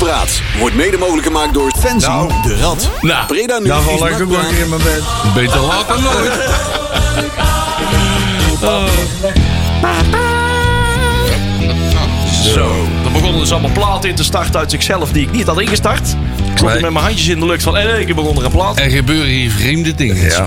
Nakpraat wordt mede mogelijk gemaakt door Fenzin Nou. de Rad. Nou, Breda nu Daar is val ik ook in mijn bed. Beter laat dan nooit. Zo, dan begonnen dus allemaal platen in te starten uit zichzelf die ik niet had ingestart. Ik stond Nee. met mijn handjes in de lucht van, en ik begon er een plaat. Er gebeuren hier vreemde dingen. Ja.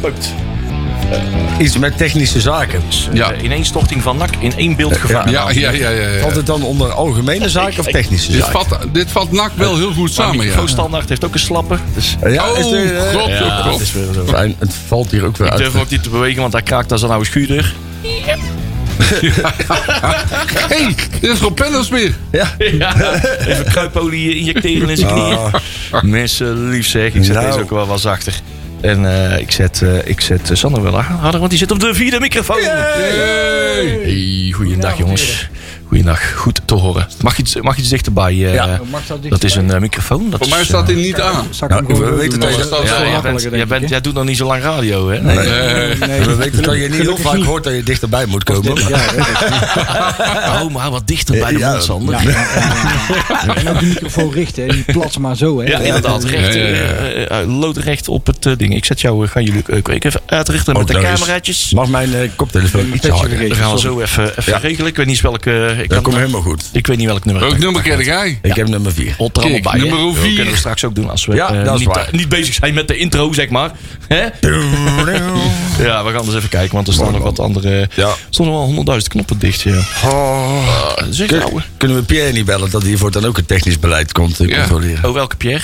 Spukt. Iets met technische zaken. Ja. Eh, ineenstorting van NAC in één beeld gevangen. Ja, ja, ja, ja. ja. Valt het dan onder algemene zaken of technische Dit, zaken? vat, dit vat NAC wel heel goed samen, ja. microfoonstandaard heeft ook een slappe. Dus Ja, is Oh, de, eh, god, ja, god, god. is weer zo. Fijn, het valt hier ook weer Ik uit. durf ook niet te bewegen, want hij kraakt als een oude schuurder. hey, dit is gewoon Pennis weer. Ja. Ja, even kruipolie injecteren in zijn knieën. Mensen lief zeg, ik zet Nou. deze ook wel wat zachter. En eh, ik zet, eh, ik zet eh, Sander wel harder, want die zit op de vierde microfoon. Hey. Hey, goeiedag jongens. Goeiedag, goed te horen. Mag iets, mag iets dichterbij? eh, Ja. dat is een eh, microfoon. Dat Voor mij is, staat eh, hij niet aan. Nou, we weten dat je, dat ja, jij, bent, jij, bent, jij doet nog niet zo lang radio, hè? Nee. we weten dat je niet heel vaak hoort dat je dichterbij moet komen. Oh, maar wat dichter bij de mond, Sander. Ja, ja, ja. En ook de microfoon richten, die plat maar zo. Hè. Ja, inderdaad. Recht, eh, eh, loodrecht op het eh, ding. Ik zet jou, eh, gaan jullie eh, ik even uitrichten met Ook de cameraatjes. Mag mijn eh, koptelefoon iets harder? Dat gaan we zo even, regelen. Ik weet niet welke... eh, Ik, Dat komt helemaal goed. ik weet niet welk nummer. Welk nummer ken jij? Ik heb nummer 4. Hot er allemaal bij. nummer Dat vier. kunnen we straks ook doen als we Ja, eh, dat is niet, waar. niet bezig zijn met de intro, zeg maar. Hè? Ja, we gaan eens even kijken, want er staan nog wat andere... Ja. Er stonden wel honderdduizend knoppen dicht, ja. Oh. Ah, zeg Kun- ouwe. kunnen we Pierre niet bellen dat hij voor dan ook het technisch beleid komt te Ja. controleren? Oh, welke Pierre?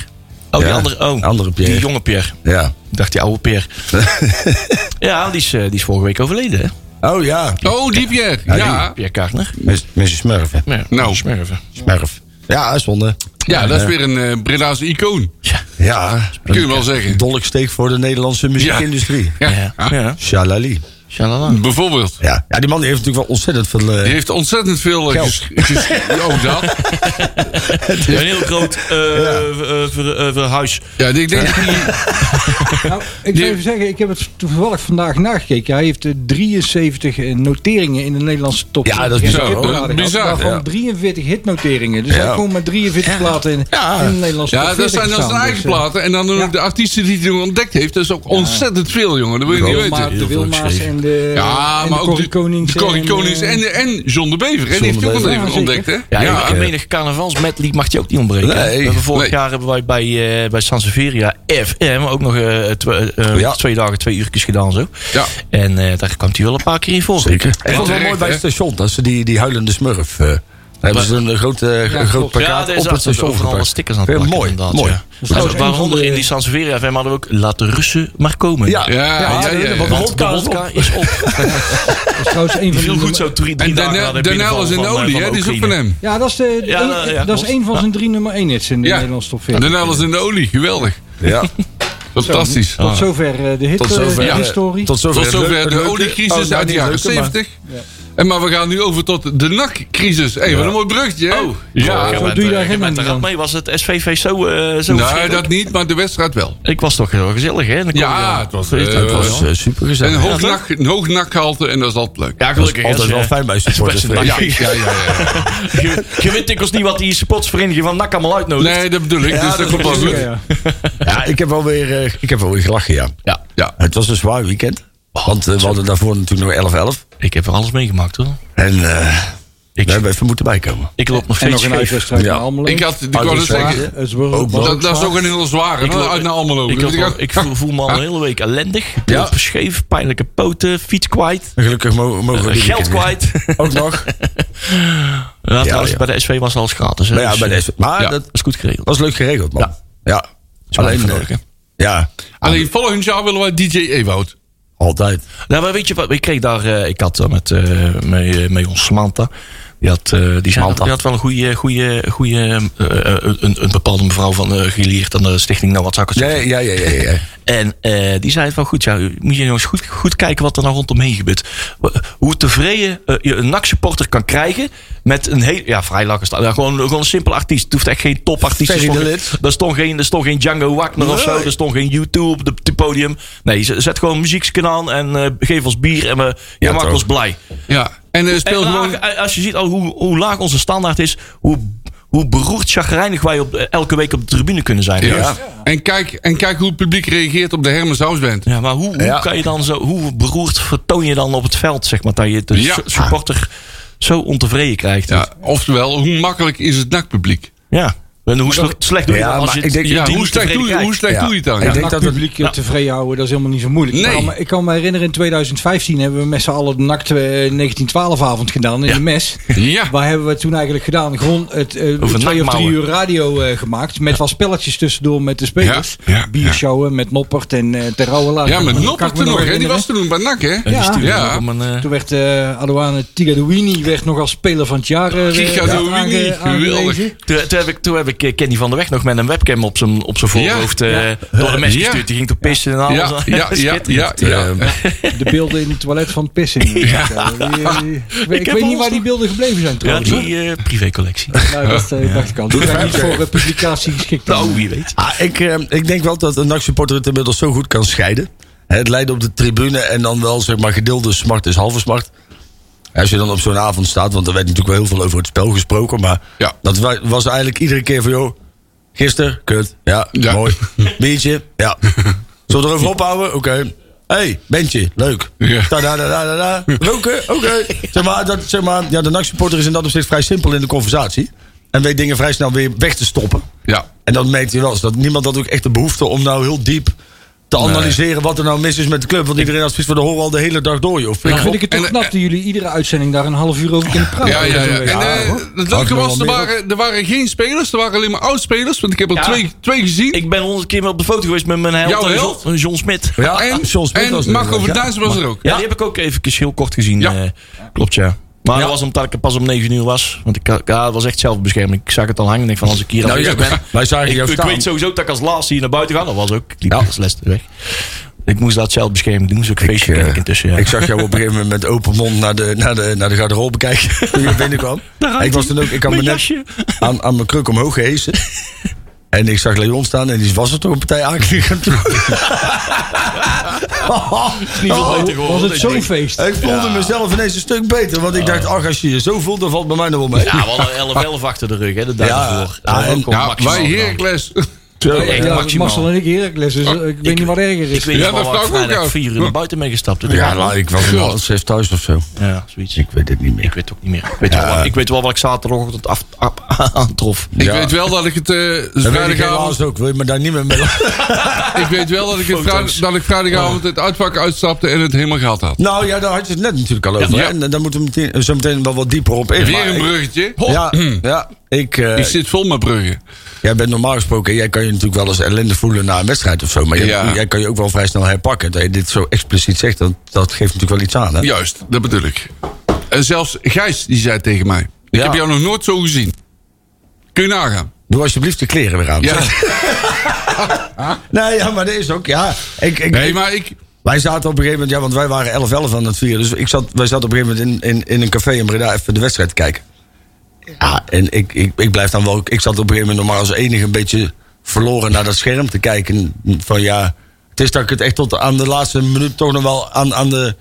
Oh, die andere. Oh, andere Pierre. Die jonge Pierre. Ja. Ik dacht die oude Pierre. ja, die is, eh, die is vorige week overleden, hè? Oh ja. Oh, die Pierre. Ja, Pierre Kaartner. Mis- Mrs. Smurf. hè. Ja, Nou. Smurven. Smurf. Ja, zonde. ja dat is weer een eh Bredaanse icoon. Ja. Kun je wel zeggen. Dolksteek voor de Nederlandse muziekindustrie. Ja, ja. Shalali. Shalala. Bijvoorbeeld. Ja. ja, die man die heeft natuurlijk wel ontzettend veel... eh, Die heeft ontzettend veel... eh, Geld. ges- ges- oh, dat. Een heel groot eh, ver- verhuis. Ja, ik denk dat die... Nou, ik zou even zeggen, ik heb het toevallig vandaag nagekeken. Hij heeft eh, 73 noteringen in de Nederlandse top. Ja, dat is 10 bizar. bizar, Waarvan ja. 43 hitnoteringen. Dus Ja. hij komt met 43 platen in, Ja. in de Nederlandse top Ja, dat 40 zijn dan zijn eigen Dus, platen. En dan de artiesten die hij ontdekt heeft. Dat is ook ontzettend veel, jongen. Dat wil je niet Wilma, weten. de Wilma's en de, Ja, en maar de ook de, Konings. de Corrie Konings eh, en, en John de Bever. Die heeft hij ook al Bever. even Ja, ontdekt, hè? Ja, Ja, en eh, menig carnavalsmedley mag die ook niet ontbreken. Nee. we hebben vorig Nee. jaar hebben wij bij, eh bij Sanseveria FM ook nog eh, twe- eh, Ja. twee dagen, twee uurtjes gedaan zo. Ja. En eh, daar kwam hij wel een paar keer in voor. Zeker. Ik vond het wel mooi bij het station. Dat ze die, die huilende smurf... eh daar hebben ze een groot, eh, Ja, een groot plakkaat Ja, op het station stickers aan het plakken, mooi, inderdaad, mooi. Ja. een van waaronder de- in die Sanseveria FM hadden we ook laat de Russen maar komen. Ja, Ja, ja, ja. ja, want de Want de wodka is op. Dat is trouwens een van goed zo drie, drie En dagen Danel Danel is in de olie, eh, hè? Die is ook van hem. Ja, dat is, Ja, ja, dat is een van zijn drie nummer 1 hits in de Ja. Nederlandse top 40. Danel is in de olie. Geweldig. Ja. Fantastisch. Tot zover eh, de hit Tot eh, zover, de historie. Tot zover, Tot zover de oliecrisis Oh, uit de jaren leuke, maar- 70. En maar we gaan nu over tot de NAC-crisis. Hé, wat een mooi bruggetje, hè? Oh, ja. bent, doe je daar er van. mee. Was het SVV zo, eh zo Nee, verschrikkelijk? dat niet, maar de wedstrijd wel. Ik was toch heel gezellig, hè? Dan kon Ja, het was, eh, het was eh, super gezellig. een hoog, nak, een hoog nakgehalte en dat is altijd leuk. Ja, Dat gelukkig. is altijd wel fijn bij supporters. een Ja. Ja, ja, ja. ja. Je, je weet dikwijls niet wat die supportsvereniging van NAC allemaal uitnodigt. Nee, dat bedoel ik. Ja, dus dat komt wel is goed. Ja, ja. Ja, ik heb wel weer, eh, ik heb wel weer gelachen, ja. Ja, Ja. Het was een zwaar weekend. Want we hadden daarvoor natuurlijk nog 11-11. Ik heb er alles meegemaakt, hoor. En eh Ik, we hebben even moeten bijkomen. ik loop nog En steeds nog een scheef. uitwedstrijd Ja. naar Almelo. Ik had, ik wou dat is zeggen, dat, dat is ook een hele zware. Ik loop- uit naar Almelo. Ik, loop, ik voel, voel me al een hele week ellendig. Ja. Scheef, pijnlijke poten, fiets kwijt, En gelukkig mo- mogen we eh, geld kwijt. Ook nog. Ja, trouwens, ja. bij de SV was alles gratis. Hè? Maar ja, Dus, bij eh, deze. Maar Ja. dat Dat is goed geregeld. was leuk geregeld, man. Ja. Ja. is wel Alleen, even eh, nodig, ja, Alleen volgend jaar willen wij DJ Ewoud. Altijd. Nou, maar weet je wat? Ik kreeg daar. eh, ik had met, eh met, eh, met ons Samantha. Die had, die, die had wel een goede, goede, goede een, een bepaalde mevrouw van uh, geleerd aan de stichting Nou wat zou ik het Ja, zeggen. ja, ja, ja. ja. En die zei het wel goed. Ja, moet je nou eens goed, goed kijken wat er nou rondomheen gebeurt. Hoe tevreden je een NAC-supporter kan krijgen met een heel... Ja, vrijlakkers. Ja, gewoon, gewoon een simpele artiest. Het hoeft echt geen topartiest te zijn. Lid. Er stond geen, er stond geen Django Wagner of zo. Er stond geen YouTube op de- podium. Nee, zet gewoon muziekskanaal en eh, geef ons bier en we, je maakt ons blij. Ja. En eh, En speel laag, gewoon... als je ziet al hoe, hoe laag onze standaard is, hoe, hoe beroerd chagrijnig wij op, eh, elke week op de tribune kunnen zijn. Juist. En, kijk, en kijk hoe het publiek reageert op de Hermes Houseband. Ja, maar hoe, hoe Ja. kan je dan zo, hoe beroerd vertoon je dan op het veld, zeg maar, dat je de Ja. su- supporter zo ontevreden krijgt? Ja, oftewel, hoe makkelijk is het nakpubliek? Ja. En hoe sle- slecht doe je Ja, als je ik denk- Ja, hoe slecht, doe, je- krijgt? hoe slecht Ja. doe je het dan? Ik denk dat het- publiek Ja. tevreden houden, dat is helemaal niet zo moeilijk. Nee. Ik kan, me- ik kan me herinneren, in 2015 hebben we met z'n allen de NAC 1912-avond gedaan in Ja. de mes. Ja. Waar hebben we het toen eigenlijk gedaan? Gewoon het, eh, Over twee of drie uur radio eh, gemaakt. Met wat spelletjes tussendoor met de spelers. Ja, ja, Biershowen met Noppert en eh Ter Rauwelaar. Ja, met Noppert toen nog, hè? Die was toen bij NAC, hè? Ja. Toen werd eh Adouane Tigadouini werd nog als speler van het jaar eh, Tigadouini, geweldig. aangewezen. Toen, heb ik, ik eh, Kenny van der Weg nog met een webcam op zijn, op zijn voorhoofd eh, door de mes Ja. gestuurd. Die ging te pissen en alles. Ja, ja, ja, ja, ja. Eh, De beelden in het toilet van het pissen. Ja. Die, ik weet, ik heb weet niet waar die beelden gebleven zijn Ja, trouwens. hoor. die eh, privécollectie. Nou, dat dacht ik al. Die zijn niet voor publicatie geschikt. Nou, wie weet. Ah, ik, ik denk wel dat een NAC-supporter het inmiddels zo goed kan scheiden. Hè, Het lijden op de tribune en dan wel zeg maar gedeelde smart is halve smart. Als je dan op zo'n avond staat, want er werd natuurlijk wel heel veel over het spel gesproken. Maar Ja. dat wa- was eigenlijk iedere keer van, joh, gisteren, kut, ja, Ja. mooi. Biertje, ja. Zullen we erover ophouden? Oké. hey, bandje, leuk. Ja. Da. Roken, oké. Zeg maar, dat, zeg maar, ja, de NAC-supporter is in dat opzicht vrij simpel in de conversatie. En weet dingen vrij snel weer weg te stoppen. Ja. En dan meet je wel eens dat niemand had ook echt de behoefte om nou heel diep te analyseren wat er nou mis is met de club. Want iedereen had zoiets van de horen al de hele dag door, joh. Dan vind ik het toch En, knap eh, dat jullie iedere uitzending daar een half uur over kunnen praten. Ja, ja, ja. En Ja, eh, hoor. het leuke was, er waren, er waren geen spelers, er waren alleen maar oud-spelers. Want ik heb er Ja. twee, twee gezien. Ik ben honderd keer op de foto geweest met mijn held, Jouw eh, held? John, John Smit. Ja, en John Smit was en er Marco ja. Verduins was er ook. Ja, die heb ik ook even heel kort gezien. Ja. eh, klopt, ja. Maar Ja. dat was omdat ik er pas om 9 uur was. Want ik, ja, het was echt zelfbescherming. Ik zag het al hangen. Ik denk van als ik hier Nou, ja, ben. wij zagen ik, jou ik staan. weet sowieso dat ik als laatste hier naar buiten ga. Dat was ook. Ik liep Ja. als les weg. Ik moest dat zelfbescherming doen. Dus ook feestje eh, kijken intussen. Ja. Ik zag jou op een gegeven moment met open mond naar de, naar de, naar de garderobe kijken. Toen je binnenkwam. Ik was toen ook, ik had me Mijn net jasje. aan, aan mijn kruk omhoog gehesen. En ik zag Leon staan en die was er toch een partij aanklikken. Niet veel beter geworden. Was het zo'n feest? Ik voelde mezelf ineens een stuk beter. Want ik dacht, ach, als je je zo voelt, dan valt bij mij nog wel mee. Ja, we hadden 11, 11 achter de rug. Hè, de dag Ja. ervoor. Ja, en- Ja, wij. Heracles. Ja, maximaal. Marcel en ik Heracles, dus eh, ik weet niet wat erger is. Ik weet Ja, niet dat waar ik vrijdag vier uur naar buiten mee gestapt. Ja, nou, ik was half zes thuis of zo. ja, zoiets. Ik weet het niet meer. Ik weet het ook niet meer. Ik weet, wel, wat- ik weet wel wat ik zaterdagochtend af, af, aantrof. Ik weet wel dat ik het eh, ik vrijdagavond... helaas ook. Wil je me daar niet meer mee Ik weet wel dat ik, het dat ik vrijdagavond het uitvak uitstapte en het helemaal gehad had. Nou ja, daar had je het net natuurlijk al over. En daar moeten we meteen, zo meteen wel wat dieper op in. Weer een bruggetje. Ja, ja, ik, eh, Die zit vol met bruggen. jij bent normaal gesproken, jij kan je natuurlijk wel eens ellende voelen na een wedstrijd of zo. Maar jij, jij kan je ook wel vrij snel herpakken. Dat je dit zo expliciet zegt, dat, dat geeft natuurlijk wel iets aan. Hè? Juist, dat bedoel ik. En zelfs Gijs die zei tegen mij: Ik Ja. heb jou nog nooit zo gezien. Kun je nagaan? Doe alsjeblieft de kleren weer aan. Ja. Nee, ja, maar dat is ook, ja. Ik, ik, Nee, maar ik. Wij zaten op een gegeven moment, ja, want wij waren 11-11 aan het vieren. Dus ik zat, wij zaten op een gegeven moment in, in, in een café in Breda even de wedstrijd te kijken. Ja, en ik, ik, ik blijf dan wel. Ik zat op een gegeven moment normaal als enige een beetje verloren naar dat scherm te kijken. Van ja, het is dat ik het echt tot aan de laatste minuut toch nog wel aan, aan, de,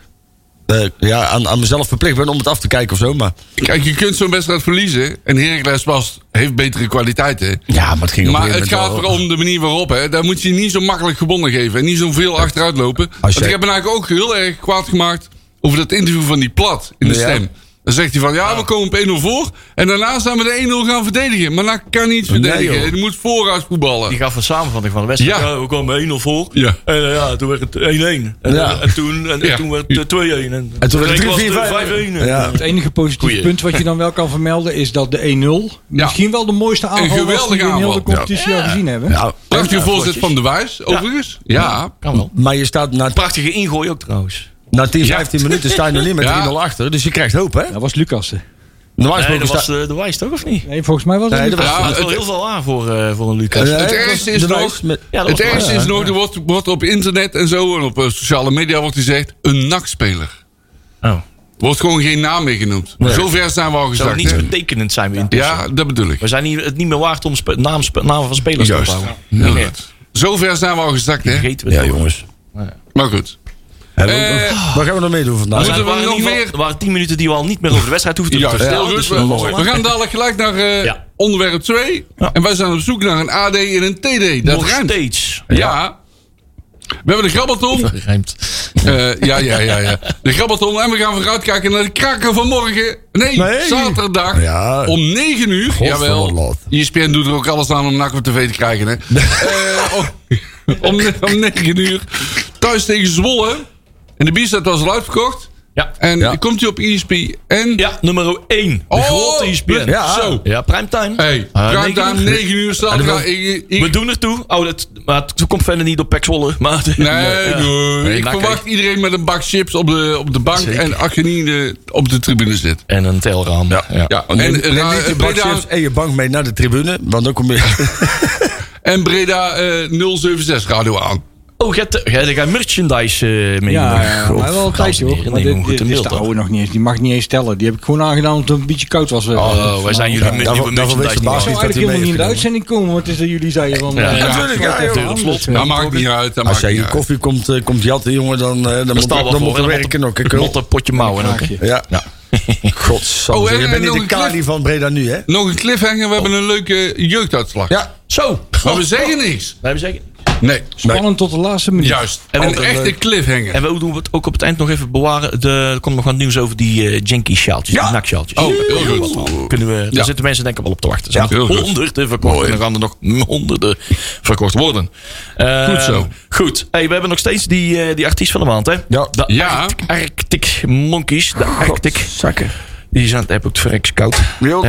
eh, ja, aan, aan mezelf verplicht ben om het af te kijken of zo. Maar Kijk, je kunt zo'n wedstrijd verliezen. En Heracles was, heeft betere kwaliteiten. ja, maar het ging Maar het gaat wel- erom de manier waarop. Hè. Daar moet je niet zo makkelijk gewonnen geven. En niet zo veel achteruit lopen. Want ik heb me eigenlijk ook heel erg kwaad gemaakt. Over dat interview van die plat in de Ja. stem. Dan zegt hij van ja, we komen op 1-0 voor. En daarna zijn we de 1-0 gaan verdedigen. Maar dat kan niet verdedigen. joh. je moet vooruit voetballen. Die gaf een samenvatting van de wedstrijd. Ja. Ja. we kwamen 1-0 voor. Ja. En eh, ja, toen werd het 1-1. En, Ja. en, toen, en, Ja. toen werd het 2-1. En, En toen werd het was 3-4, 5-1. Ja. Het enige positieve Goeie. punt wat je dan wel kan vermelden is dat de 1-0 misschien wel de mooiste aanval was die we in heel de competitie al gezien hebben. Ja, Prachtige voorzet van de Wijs, overigens. Ja. Kan wel. maar je staat na, Prachtige ingooi ook trouwens. Na 10, 15 minuten sta je nog niet met Ja. 3-0 achter. Dus je krijgt hoop, hè? Dat was Lucassen. Normaal Nee, dat was eh, de Wijs toch, of niet? Nee, volgens mij was het Nee, dat was- Ja, wel heel veel aan voor, eh, voor een Lucas. Het ergste is de nog- met- Ja, Het is nog, er wordt, wordt op internet en zo en op eh, sociale media wordt gezegd, een nakspeler. Oh. Wordt gewoon geen naam meer genoemd. Nee. Zover zijn we al gezakt. niet hè. betekenend zijn we intussen. Ja, dat bedoel ik. We zijn niet, het niet meer waard om spe- naam, spe- van spelers te Juist. goed. Zover zijn we al gezakt, hè? Ja, jongens. Maar goed. Wat gaan we nog meer doen vandaag? Er, Moeten we waren nog meer- er waren tien minuten die we al niet meer over de wedstrijd hoefden Ja, te vertellen. goed. Dus we, we, we gaan dadelijk gelijk naar eh, Ja. onderwerp 2. Ja. En wij zijn op zoek naar een AD en een TD. Dat Nog ruimt. steeds. Ja. We hebben de grabbelton. Rijmt. Eh, ja, ja, ja, ja. De grabbelton. En we gaan vooruitkijken naar de kraken van morgen. Nee, Nee. zaterdag. Ja. Om 9 uur. God Jawel. ESPN doet er ook alles aan om NAC op tv te krijgen. Hè. Eh, om, om, om 9 uur. Thuis tegen Zwolle. En de bierstad was al uitverkocht. Ja. En Ja. komt hij op ESPN. Ja, nummer 1. De Oh, grote ESPN. ja. Zo. Ja, primetime. Hey, Ah, primetime, 9 uur. 9 uur zaterdag. Ik- ik- We doen er toe. Oh, dat, maar het komt verder niet op Pek Zwolle. Maar, Nee, Ja. nee. Nee, ik verwacht iedereen met een bak chips op de, op de bank. Zeker. En de- op de tribune zit. En een telraam. Ja. Ja, en, en, niet je Breda, bakchips en je bank mee naar de tribune. Want dan kom je... en Breda eh, 076 radio aan. Oh, hebt een merchandise uh, Ja, meegenomen. ja, maar wel een tijdje hoor. Maar dit, dit in is de oude nog niet eens. Die mag ik niet eens tellen. Die heb ik gewoon aangedaan omdat het een beetje koud was. Oh, wij zijn jullie Ja, nieuwe merchandise niet Ik zou niet eigenlijk helemaal niet in de mee uitzending komen. Want het is dat jullie zeiden van... Ja, eh, ja, natuurlijk, eh, Dat maakt niet uit. Dat Als maakt jij je koffie komt, eh, komt jatten, jongen, dan, eh, dan, moet, dan moet er werken er- Moet een potje mouwen ook. Ja. Ja. Godsamme. Oh, je en bent niet de. Kali van Breda nu, hè? Nog een cliffhanger. We hebben een leuke jeugduitslag. Ja. Zo. Maar we zeggen niks. Wij hebben zeker. Nee. Spannend tot de laatste minuut. Juist. En een echte leuk- cliffhanger. En we doen het ook op het eind nog even bewaren. De, er komt nog wat nieuws over die eh Jenky sjaaltjes. Ja. Die. Oh, heel goed. Kunnen we, daar Ja. zitten mensen denk ik wel op te wachten. Er Ja, zijn goed. honderden verkocht. En dan gaan er nog honderden verkocht worden. Eh, Goed zo. Goed. Hey, we hebben nog steeds die, eh, die artiest van de maand. Hè? Ja. De Ja. Arctic, Arctic Monkeys. De Arctic. Zakken. Die zijn het heb ook verreks koud. Ja.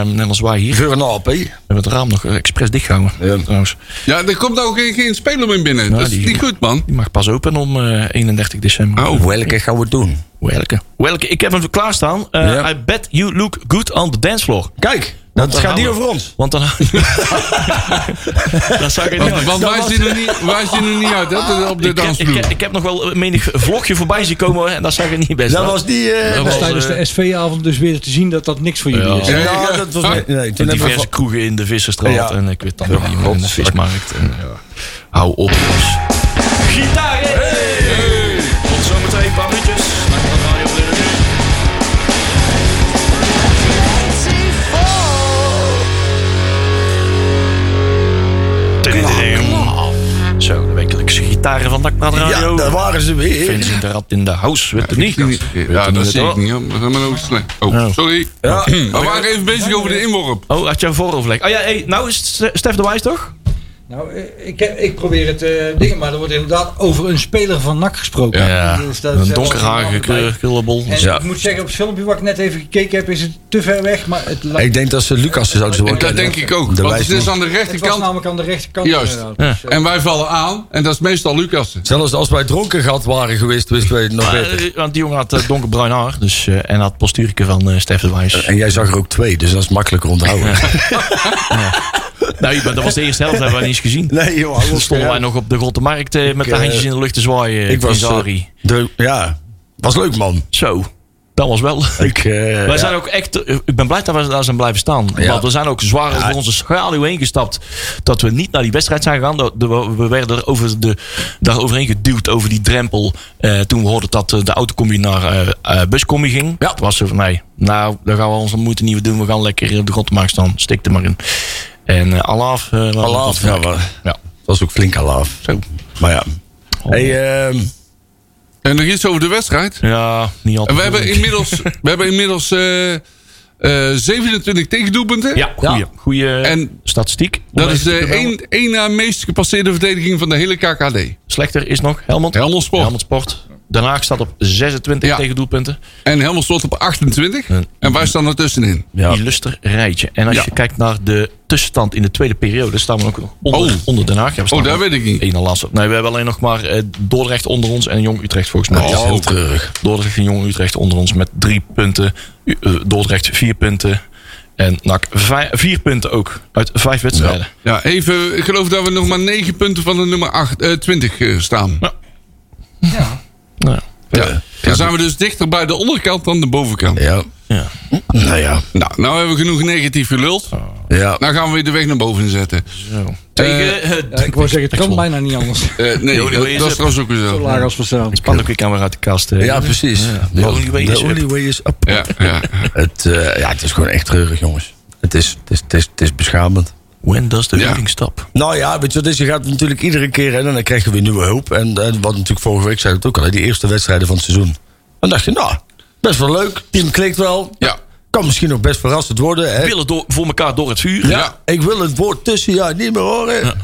Eh, net als wij hier. We Voor een aap, hè? hebben het raam nog expres dichtgehouden. Ja. Trouwens. Ja, er komt ook geen, geen speler meer binnen. dat is die- niet goed, man. Die mag pas open om eh, 31 december. Oh. Welke gaan we doen? Welke? Welke? Ik heb hem klaarstaan. Uh, Ja. I bet you look good on the dance floor. Kijk, dat dan gaat niet over ons. Want dan... dat zag ik niet. Want, want wij, zien er niet, wij zien er niet uit hè, op de ik, heb, ik, dansvloer. heb, ik heb nog wel menig vlogje voorbij zien komen en dat zag er niet best Dat was die... eh, Dat was, tijdens eh, de SV-avond dus weer te zien dat dat niks voor jullie Ja. is. ja, Ja. dat was... Ah. Nee, toen diverse we... kroegen in de Visserstraat Ja. en ik weet dan nog iemand in de vismarkt. En, Hou op. jongens. Gitaar! Van Dakpraat Radio. Ja, daar waren ze weer. Vincent de Rat in de house. Weet het niet? Ja, dat zie ik niet. hoor. We gaan maar ook slecht. Oh, Oh. sorry. Ja. We waren even bezig over de inworp. Oh, had je een vooroverleg? Oh ja, hey, nou is Stef de Wijs toch? Nou, eh, ik, ik probeer het eh dingen, maar er wordt inderdaad over een speler van NAC gesproken. Ja, Dus dat een is wel donkerharige. En Ja. ik moet zeggen, op het filmpje wat ik net even gekeken heb, is het te ver weg. Maar het, Ik denk dat ze Lucas zouden wel Dat denk ik ook. De Want het is aan de het was rechterkant. namelijk aan de rechterkant. Juist. inderdaad. Ja. Dus, eh, En wij vallen aan. En dat is meestal Lucas. Zelfs als wij dronken gehad waren geweest, wisten wij het nog beter. Eh, want die jongen had eh, donkerbruin haar. Dus, eh, en had postuurke van eh Stef de Wijs. En jij zag er ook twee, dus dat is makkelijker onthouden. Nee, maar dat was de eerste helft. Hebben wij niet eens gezien. Nee, joh. Toen stonden wij nog op de Grote Markt eh, met de eh, handjes in de lucht te zwaaien. Ik was... in eh, de, ja, was leuk, man. Zo, dat was wel leuk. Ik, Wij ja. zijn ook echt, ik ben blij dat we daar zijn blijven staan. Ja. Want we zijn ook zwaar over onze schaduw heen gestapt. Dat we niet naar die wedstrijd zijn gegaan. We werden er over de, daar overheen geduwd over die drempel. toen we hoorden dat de autocombi naar eh, buscombi ging. Ja. Het was zo van, nee, nou, daar gaan we onze moeite niet meer doen. We gaan lekker op de grond maken staan. Stik er maar in. En uh, Alaaf. eh, Alaaf, ja, ja. Dat was ook flink alaaf. Zo. Maar ja. Hey, ehm, En nog iets over de wedstrijd. Ja, niet En altijd. we hebben inmiddels, we hebben inmiddels eh, eh, 27 tegendoelpunten. Ja, goeie, goeie En statistiek. Dat is de één, één na meest gepasseerde verdediging van de hele KKD. Slechter is nog Helmond. Helmond Sport. Helmond Sport. Den Haag staat op 26 Ja. tegendoelpunten. En Helmond stond op 28. En wij staan er tussenin. ja. Illuster rijtje. En als Ja. je kijkt naar de tussenstand in de tweede periode, staan we ook nog onder, Oh. onder Den Haag. Ja, Oh, nog weet ik niet. na laatste. Nee, we hebben alleen nog maar eh, Dordrecht onder ons en Jong Utrecht volgens mij. Dat is heel treurig. Dordrecht en Jong Utrecht onder ons met drie punten. U- eh, Dordrecht vier punten. En NAC vier punten ook uit vijf wedstrijden. Ja, even, ik geloof dat we nog maar 9 punten van de nummer 8, eh, 20 eh, staan. Nou, Ja. Dan zijn we dus dichter bij de onderkant dan de bovenkant. Ja. ja. Nou ja. Nou, nou hebben we genoeg negatief geluld. Ja. Nou gaan we weer de weg naar boven zetten. Zo. Tegen Eh, eh, ja, ik wou zeggen, het kan bijna niet anders. Eh, nee, only way dat, is dat is up. trouwens ook weer Zo zo. laag als we staan. Span ook weer camera uit de kast. eh. Ja, precies. The only way The is up. only way is up. Ja, ja. Het, eh, ja, het is gewoon echt treurig, jongens. Het is, het is, het is, het is beschamend. When does the Ja. reading stop? Nou ja, weet je wat is? Je gaat natuurlijk iedere keer en dan krijg je weer nieuwe hoop. En, en wat natuurlijk vorige week zei het ook al, die eerste wedstrijden van het seizoen. Dan dacht je, nou, best wel leuk. Team klikt wel. Ja. Kan misschien nog best verrassend worden. Hè? Willen door, voor elkaar door het vuur. Ja. Ik wil het woord tussen ja niet meer horen.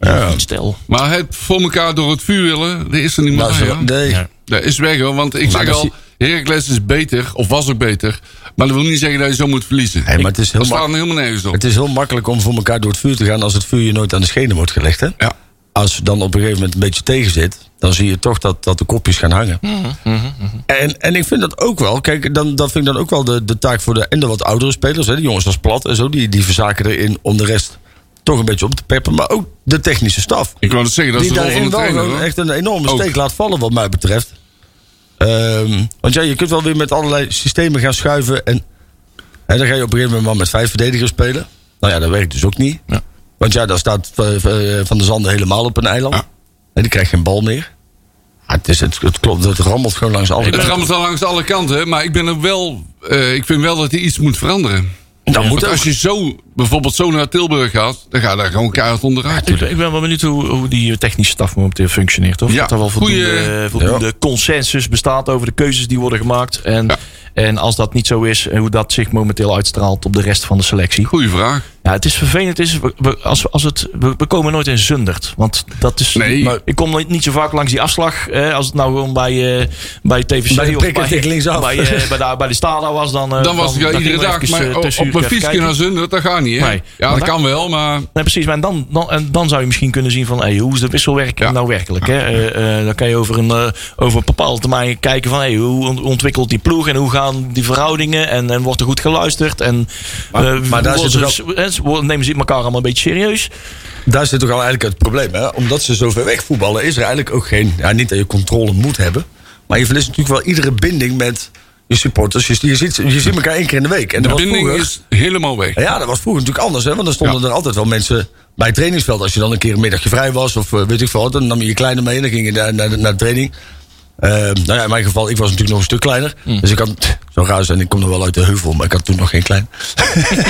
Ja. Stel. Maar het voor elkaar door het vuur willen, dat is er niet meer Nou, zo- hoor. nee. Ja. Dat is weg hoor, want ik Maar zeg al, Heracles is beter, of was ook beter. Maar dat wil niet zeggen dat je zo moet verliezen. Hey, maar het is, heel dat staat mak- helemaal nergens op. het is heel makkelijk om voor elkaar door het vuur te gaan als het vuur je nooit aan de schenen wordt gelegd. Hè? Ja. Als je dan op een gegeven moment een beetje tegen zit, dan zie je toch dat, dat de kopjes gaan hangen. En, en ik vind dat ook wel, kijk, dan, dat vind ik dan ook wel de, de taak voor de, en de wat oudere spelers, hè, de jongens als Plat en zo, die, die verzaken erin om de rest toch een beetje op te peppen. Maar ook de technische staf. Ik wou het zeggen, dat is die de rol van daarin de wel trainer. gewoon hoor. echt een enorme Ook. steek laat vallen, wat mij betreft. Ehm, want ja, je kunt wel weer met allerlei systemen gaan schuiven. En, en dan ga je op een gegeven moment maar met vijf verdedigers spelen. Nou ja, dat werkt dus ook niet. Ja. Want ja, daar staat eh, eh, Van der Zanden helemaal op een eiland. Ja. En die krijgt geen bal meer. Het, is, het, het klopt, het rammelt gewoon langs alle Het kanten. rammelt al langs alle kanten, maar ik ben er wel. eh, ik vind wel dat er iets moet veranderen. Dat moet als je zo, bijvoorbeeld zo naar Tilburg gaat, dan ga je daar gewoon keihard onderuit. Ik, ik ben wel benieuwd hoe, hoe die technische staf momenteel functioneert. Of Ja, dat er wel voldoende, goeie- voldoende consensus bestaat over de keuzes die worden gemaakt. En, Ja. En als dat niet zo is, hoe dat zich momenteel uitstraalt op de rest van de selectie. Goeie vraag. Ja, het is vervelend. Het is, we, als, als het, we, we komen nooit in Zundert. Want dat is. Nee. maar ik kom nooit, niet zo vaak langs die afslag. Eh, als het nou gewoon bij, eh bij TVC Bij de of bij, linksaf. bij, eh, bij, de, bij de Stada was, dan. eh, Dan was ik dan wel ging iedere dag, even, maar eh, op, even fietsje naar Zundert, dat gaat niet, hè? Nee. Ja, Maar dat kan wel, maar... Nee, precies. Maar dan, dan, en dan zou je misschien kunnen zien van hey, hoe is de wisselwerking Ja. nou werkelijk. Hè? Eh, eh, dan kan je over een, eh, over een bepaalde termijn kijken van hey, hoe ont- ontwikkelt die ploeg en hoe gaan die verhoudingen en, en wordt er goed geluisterd. En, Maar- eh, maar daar zit worden- nemen ze elkaar allemaal een beetje serieus. Daar zit toch al eigenlijk het probleem. Hè? Omdat ze zo ver weg voetballen, is er eigenlijk ook geen. Ja, niet dat je controle moet hebben. Maar je verliest natuurlijk wel iedere binding met je supporters. Je, je, ziet, je ziet elkaar één keer in de week. En De dat was binding vroeger- is helemaal weg. Ja, dat was vroeger natuurlijk anders. Hè? Want dan stonden Ja. er altijd wel mensen bij het trainingsveld. Als je dan een keer een middagje vrij was of eh, weet ik veel wat. Dan nam je je kleine mee en dan ging je naar, naar, naar de training. Eh, nou ja, in mijn geval, ik was natuurlijk nog een stuk kleiner. Dus ik had, zo raar zijn, ik kom nog wel uit de heuvel, maar ik had toen nog geen klein.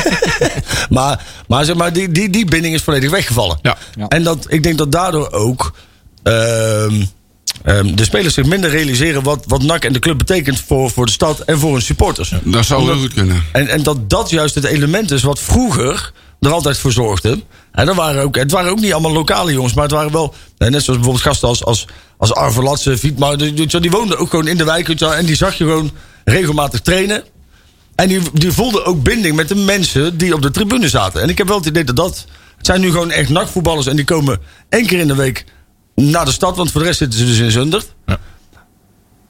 maar, maar zeg maar, die, die, die binding is volledig weggevallen. Ja. Ja. En dat, ik denk dat daardoor ook ehm, ehm, de spelers zich minder realiseren wat, wat NAC en de club betekent voor, voor de stad en voor hun supporters. Dat zou heel goed kunnen. En, en dat dat juist het element is wat vroeger er altijd voor zorgde. En dat waren ook, het waren ook niet allemaal lokale jongens, maar het waren wel, net zoals bijvoorbeeld gasten als, als, als Arve Latse, Vietmar, die, woonden ook gewoon in de wijk. En die zag je gewoon regelmatig trainen. En die, die voelden ook binding met de mensen die op de tribune zaten. En ik heb wel het idee dat dat. Het zijn nu gewoon echt nachtvoetballers en die komen één keer in de week naar de stad, want voor de rest zitten ze dus in Zundert. Ja.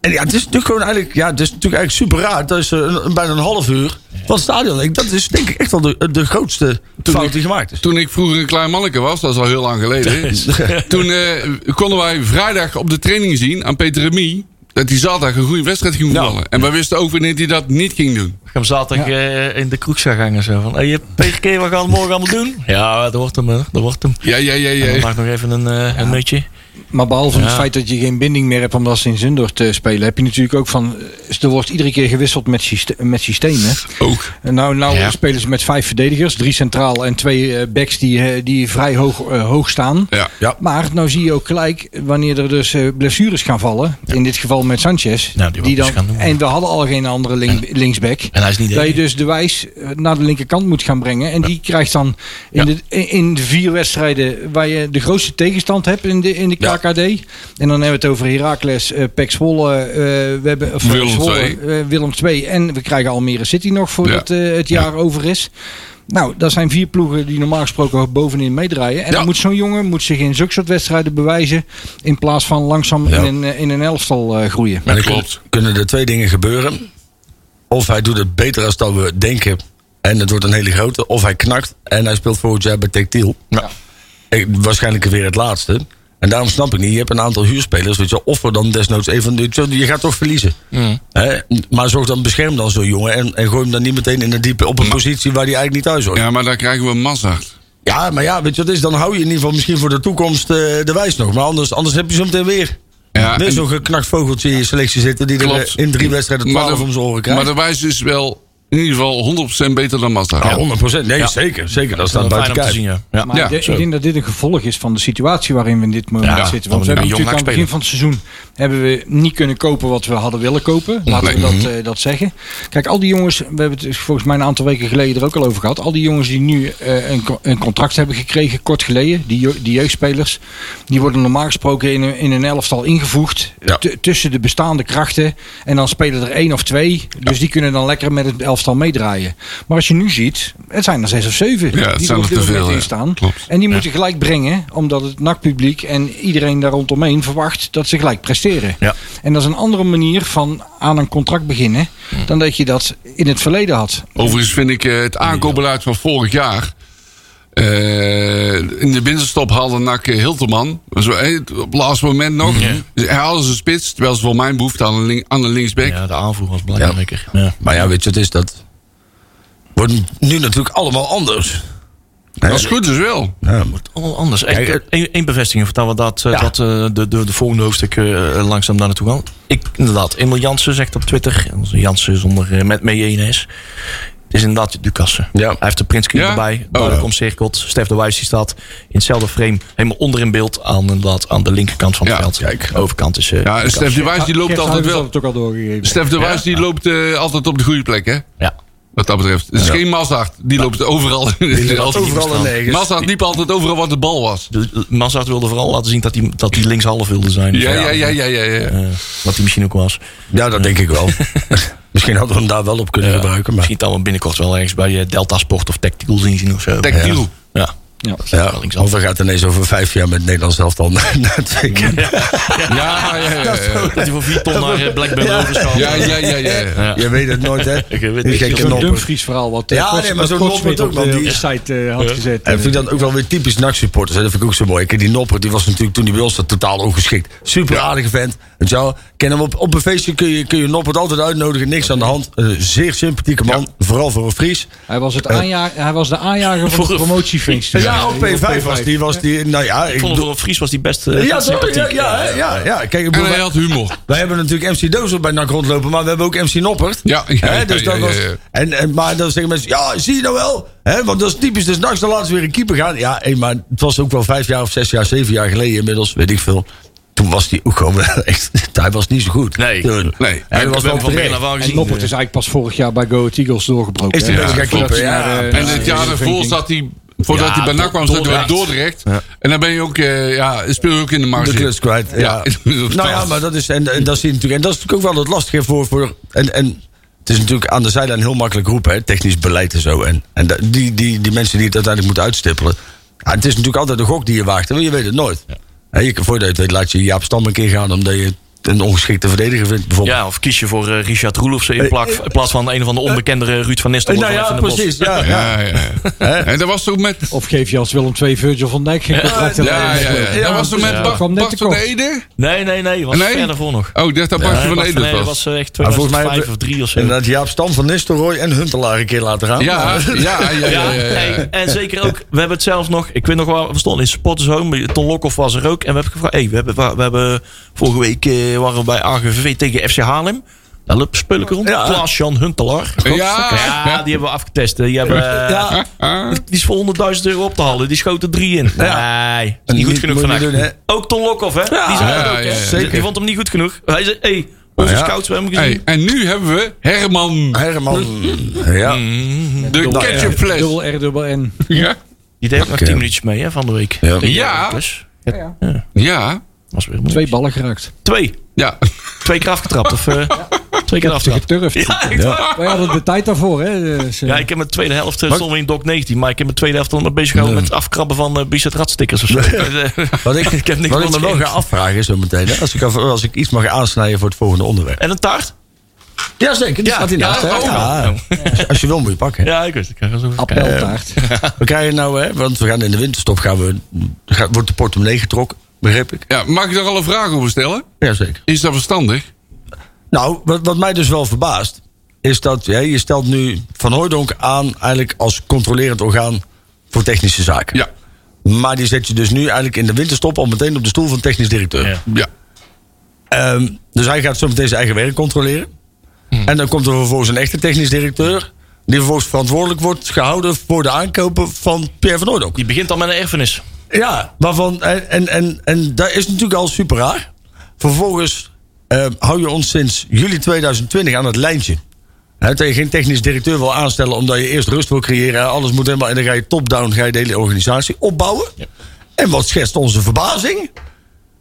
En ja, het is natuurlijk gewoon eigenlijk, ja, het is natuurlijk eigenlijk super raar. Dat is eh, een, een- bijna een half uur van het stadion. Ik- Dat is denk ik echt wel de, de grootste fout ik- die gemaakt is. Toen ik vroeger een klein manneke was, dat is al heel lang geleden. toen eh, konden wij vrijdag op de training zien aan Peter Remy. Dat hij zaterdag een goede wedstrijd ging voetballen. En wij wisten ook wanneer hij dat niet ging doen. Ik hem zaterdag eh, in de kroeg zag hangen. Zo van, hey, je PGK, wat gaan we morgen allemaal doen? Ja, dat wordt hem. hè, Dat wordt hem. Ja, ja, ja, En dan ja. maak nog even een, eh, een nutje. Maar behalve Ja. het feit dat je geen binding meer hebt omdat ze in Zundert eh, spelen, heb je natuurlijk ook van. eh, Er wordt iedere keer gewisseld met, syste met systemen. Ook. En nou, nou Ja. spelen ze met vijf verdedigers, drie centraal en twee eh, backs die, eh, die vrij hoog, hoog staan. Ja. Ja. Maar nou zie je ook gelijk wanneer er dus blessures gaan vallen. In dit geval met Sanchez. Nou, die dus gaan doen. en we hadden al geen andere link, linksback. En hij is niet Dat je dus de wijs naar de linkerkant moet gaan brengen. En die krijgt dan in, de, in de vier wedstrijden waar je de grootste tegenstand hebt in de, in de Ja. KKD. En dan hebben we het over Heracles, eh Pek Zwolle, eh, we hebben, of, Willem Zwolle, II. eh, Willem II. En we krijgen Almere City nog voordat Ja. eh, het jaar over is. Nou, dat zijn vier ploegen die normaal gesproken bovenin meedraaien. En Ja. dan moet zo'n jongen moet zich in zulke soort wedstrijden bewijzen. In plaats van langzaam Ja. in, een, eh, in een elftal eh, groeien. Maar dan klopt. kun- kunnen er twee dingen gebeuren. Of hij doet het beter als dat we denken. En het wordt een hele grote. Of hij knakt en hij speelt volgend jaar bij Tactiel. Ja. Ik- Waarschijnlijk weer het laatste. En daarom snap ik niet. Je hebt een aantal huurspelers. Weet je, offer dan desnoods even. je, gaat toch verliezen. Mm. Hè? Maar zorg dan, bescherm dan zo'n jongen. En, en gooi hem dan niet meteen in de diepe. op een positie waar hij eigenlijk niet thuis hoort. Ja. Ja, maar daar krijgen we Mazart. maar ja, weet je wat is? Dan hou je in ieder geval misschien voor de toekomst eh, de wijs nog. Maar anders, anders heb je zo meteen weer. Ja, weer zo'n geknakt vogeltje in je selectie zitten. die er Klopt. in drie wedstrijden Maar 12 de- om zijn oren krijgt. Maar de wijze is wel in ieder geval 100% beter dan Mazda. Ja, 100%. Nee, zeker. Zeker. Dat staat buiten kijf. zien, ja. ja. Maar Ja, ik denk- zo. ik denk dat dit een gevolg is van de situatie waarin we in dit moment Ja, zitten. Want we hebben natuurlijk aan het begin van het seizoen hebben we niet kunnen kopen wat we hadden willen kopen. Laten we dat, eh, dat zeggen. Kijk, al die jongens, we hebben het volgens mij een aantal weken geleden er ook al over gehad. Al die jongens die nu eh, een, een contract hebben gekregen, kort geleden, die, die jeugdspelers, die worden normaal gesproken in een, in een elftal ingevoegd. Tussen de bestaande krachten. En dan spelen er één of twee. Dus die kunnen dan lekker met het elftal meedraaien. Maar als je nu ziet, het zijn er zes of zeven Ja, die er op dit te veel, moment in staan. Klopt. En die moeten gelijk brengen, omdat het NAC-publiek en iedereen daar rondomheen verwacht dat ze gelijk presteren. Ja. En dat is een andere manier van aan een contract beginnen dan dat je dat in het verleden had. Overigens vind ik eh, het aankoopbeleid van vorig jaar. Eh, in de winterstop haalde NAC eh, Hilterman. Zo, eh, op het laatste moment nog. Dus hij haalde zijn spits. Terwijl ze voor mijn behoefte aan link, aan de linksback. Ja, de aanvoer was belangrijker. Ja. Maar ja, weet je, het is dat. Wordt nu natuurlijk allemaal anders. Dat is goed dus wel. Ja, Allemaal anders. Echt, één, bevestiging vertel we dat, Ja. dat de, de, de volgende hoofdstuk eh, langzaam daar naartoe gaan. Ik, inderdaad, Emil Jansen zegt op Twitter, Jansen zonder met mee ENS. Is inderdaad Ducasse. Ja. Hij heeft de printscreen Ja? erbij, duidelijk Oh. omcirkeld. Stef de Wijs die staat in hetzelfde frame, helemaal onder in beeld aan, inderdaad, aan de linkerkant van het Ja, veld. kijk. De overkant is. eh, Ja, Stef de Wijs die loopt altijd wel. had het ook al doorgegeven. Stef de Wijs die loopt eh, altijd op de goede plek, hè? Ja. Wat dat betreft. Het is geen Mazart. Die loopt overal. Die loopt overal nergens. Mazart liep altijd overal wat de bal was. Mazart wilde vooral laten zien dat hij, dat hij linkshalf wilde zijn. Ja, ja, ja, ja, ja. ja. Eh, wat hij misschien ook was. ja dat denk ik wel. Misschien hadden we hem daar wel op kunnen gebruiken. Maar Misschien dat we binnenkort wel ergens bij eh, Delta Sport of Tactical zien of zo. Tactiel. Ja. Ja. ja, wel of we gaan ineens over vijf jaar met Nederlands elftal naar het WK. Ja, ja, ja. ja, ja. Dat hij voor 4 ton naar eh, Blackburn overschouwt. Ja, ja, ja, ja. Je weet het nooit, hè? Ik weet Die niet. Zo'n. Dumfries verhaal wat eh, Ja, nee, maar zo'n Noppert ook, op man, die- site eh, had gezet. En vind ik dan ook wel weer typisch NAC-supporters. Dat vind ik ook zo mooi. Die Nopper, die was natuurlijk toen hij bij ons zat totaal ongeschikt. Super aardige vent. Weet je wel? Ken hem op, op een feestje kun je, kun je Noppert altijd uitnodigen. Niks aan de hand. Een zeer sympathieke man. Vooral voor een Fries. Hij was, het aanja hij was de aanjager van de promotiefeest. Ja, op P5 was die. Was die nou ja, Ik ik vond was die best eh, ja, toch? sympathiek. ja, ja, ja, ja. Kijk, ik En bedoel, hij wij, had humor. wij hebben natuurlijk MC Dozer bij NAC rondlopen, maar we hebben ook MC Noppert. Ja, ja, Hè, ja, dus ja, dat ja, was, ja. En, en, maar dan zeggen mensen, ja, zie je nou wel? Hè, want dat is typisch, dus nachts dan laten ze weer een keeper gaan. Ja, hé, maar het was ook wel vijf jaar of zes jaar, zeven jaar geleden inmiddels, weet ik veel. Toen was hij ook gewoon echt, hij was niet zo goed. Nee. Toen. Nee. Hij was wel van aan En gezien. Noppert is eigenlijk pas vorig jaar bij Go Eagles doorgebroken. Is de hij ja. naar, eh, En naar het jaar de daarvoor ranking- zat hij... Voordat Ja, hij bij NAC kwam, zat hij bij Dordrecht. Dordrecht. En dan ben je ook... eh, ja, speel je ook in de marge. de klus kwijt. Ja. Nou ja, maar dat is, en, en dat zie je natuurlijk, en dat is natuurlijk ook wel het lastige voor, voor en, en het is natuurlijk aan de zijlijn heel makkelijk roepen, hè, technisch beleid en zo. En, en die, die, die mensen die het uiteindelijk moeten uitstippelen. Ja, het is natuurlijk altijd de gok die je waagt, want je weet het nooit. Hè, je, voordat je het weet, laat je Jaap Stam een keer gaan omdat je een ongeschikte verdediger vindt, bijvoorbeeld. Ja, of kies je voor eh, Richard Roelofse in, plak- in plaats van een van de onbekendere Ruud van Nistelrooy. nou van ja, Even in de precies. Bos. Ja, ja. Ja, ja. En dat was ook met... Of geef je als Willem II Virgil van Dijk geen contract. Ja, ja, ja. Ja, Dat was toen met ja. Bart Bart van. Ede? Nee, nee, nee. Was Nee? ver daarvoor nog. Oh, ik dacht dat Bart Nee, van Ede was. was eh, echt Maar volgens mij 2005 hebben- of 3 of zo. Inderdaad, Jaap Stam van Nistelrooy en Huntelaar een keer laten gaan. Ja, ja, ja, ja. ja, Ja, ja, hey, en zeker ook, we hebben het zelfs nog, ik weet nog wel, we stonden in Supporters Home, Ton Lokhoff was er ook. En we hebben gevraagd, hey, we hebben, we hebben vorige week eh, waren we bij AGVV tegen FC Haarlem. Daar loopt ik rond. Ja. Klaas-Jan Huntelaar. Ja, Ja, die hebben we afgetest. Die, hebben, eh, Ja. Die is voor 100.000 euro op te halen. Die schoten drie in. Ja. Nee, is niet goed genoeg vandaag. Ook Ton Lokhoff, hè? die zei Ja, ook, ja, Die- zeker. Die vond hem niet goed genoeg. Hij zei, hey, onze Ja. scouts, we hebben hem gezien. Hey, en nu hebben we Herman, Herman. Ja. de ketchupfles. Dubbel R, dubbel N. Ja, Die deed ook nog Oké. 10 minuutjes mee, hè, van de week. Ja. Ja. ja, Was weer. Twee ballen geraakt. Twee. ja. Twee keer afgetrapt. Of, eh, twee keer afgetrapt. geturfd. Ja. Wij hadden de tijd daarvoor, hè. Dus, eh, Ja, ik heb mijn tweede helft, uh, stonden we in Dok 19, maar ik heb mijn tweede helft dan bezig gehouden met het afkrabben van uh, Bizet radstickers of zo. Wat ik, Ik heb niks wat ik van me wel ga afvragen zo meteen. hè, Als ik, als ik iets mag aansnijden voor het volgende onderwerp. En een taart? Ja, zeker. Die Ja, staat hiernaast. ja, oh, Ja. Als- je wil moet je pakken. Ja, ik weet het. Ik ga zo appeltaart. We krijgen nou, hè, want we gaan in de winterstop gaan we, gaat, wordt de portemonnee getrokken. Begreep ik? ja. Mag ik daar al een vraag over stellen? Jazeker. Is dat verstandig? Nou, wat, wat mij dus wel verbaast, is dat ja, je stelt nu Van Hooijdonk aan eigenlijk als controlerend orgaan voor technische zaken. Ja, Maar die zet je dus nu eigenlijk in de winterstop al meteen op de stoel van technisch directeur. Ja. ja. Ehm, dus hij gaat zo meteen zijn eigen werk controleren. En dan komt er vervolgens een echte technisch directeur. die vervolgens verantwoordelijk wordt gehouden voor de aankopen van Pierre van Hooydonk. Die begint al met een erfenis. Ja, waarvan, en, en, en, en dat is natuurlijk al super raar. Vervolgens eh, hou je ons sinds juli 2020 aan het lijntje. Dat je geen technisch directeur wil aanstellen omdat je eerst rust wil creëren. Alles moet helemaal. En dan ga je top-down ga je de hele organisatie opbouwen. En wat schetst onze verbazing?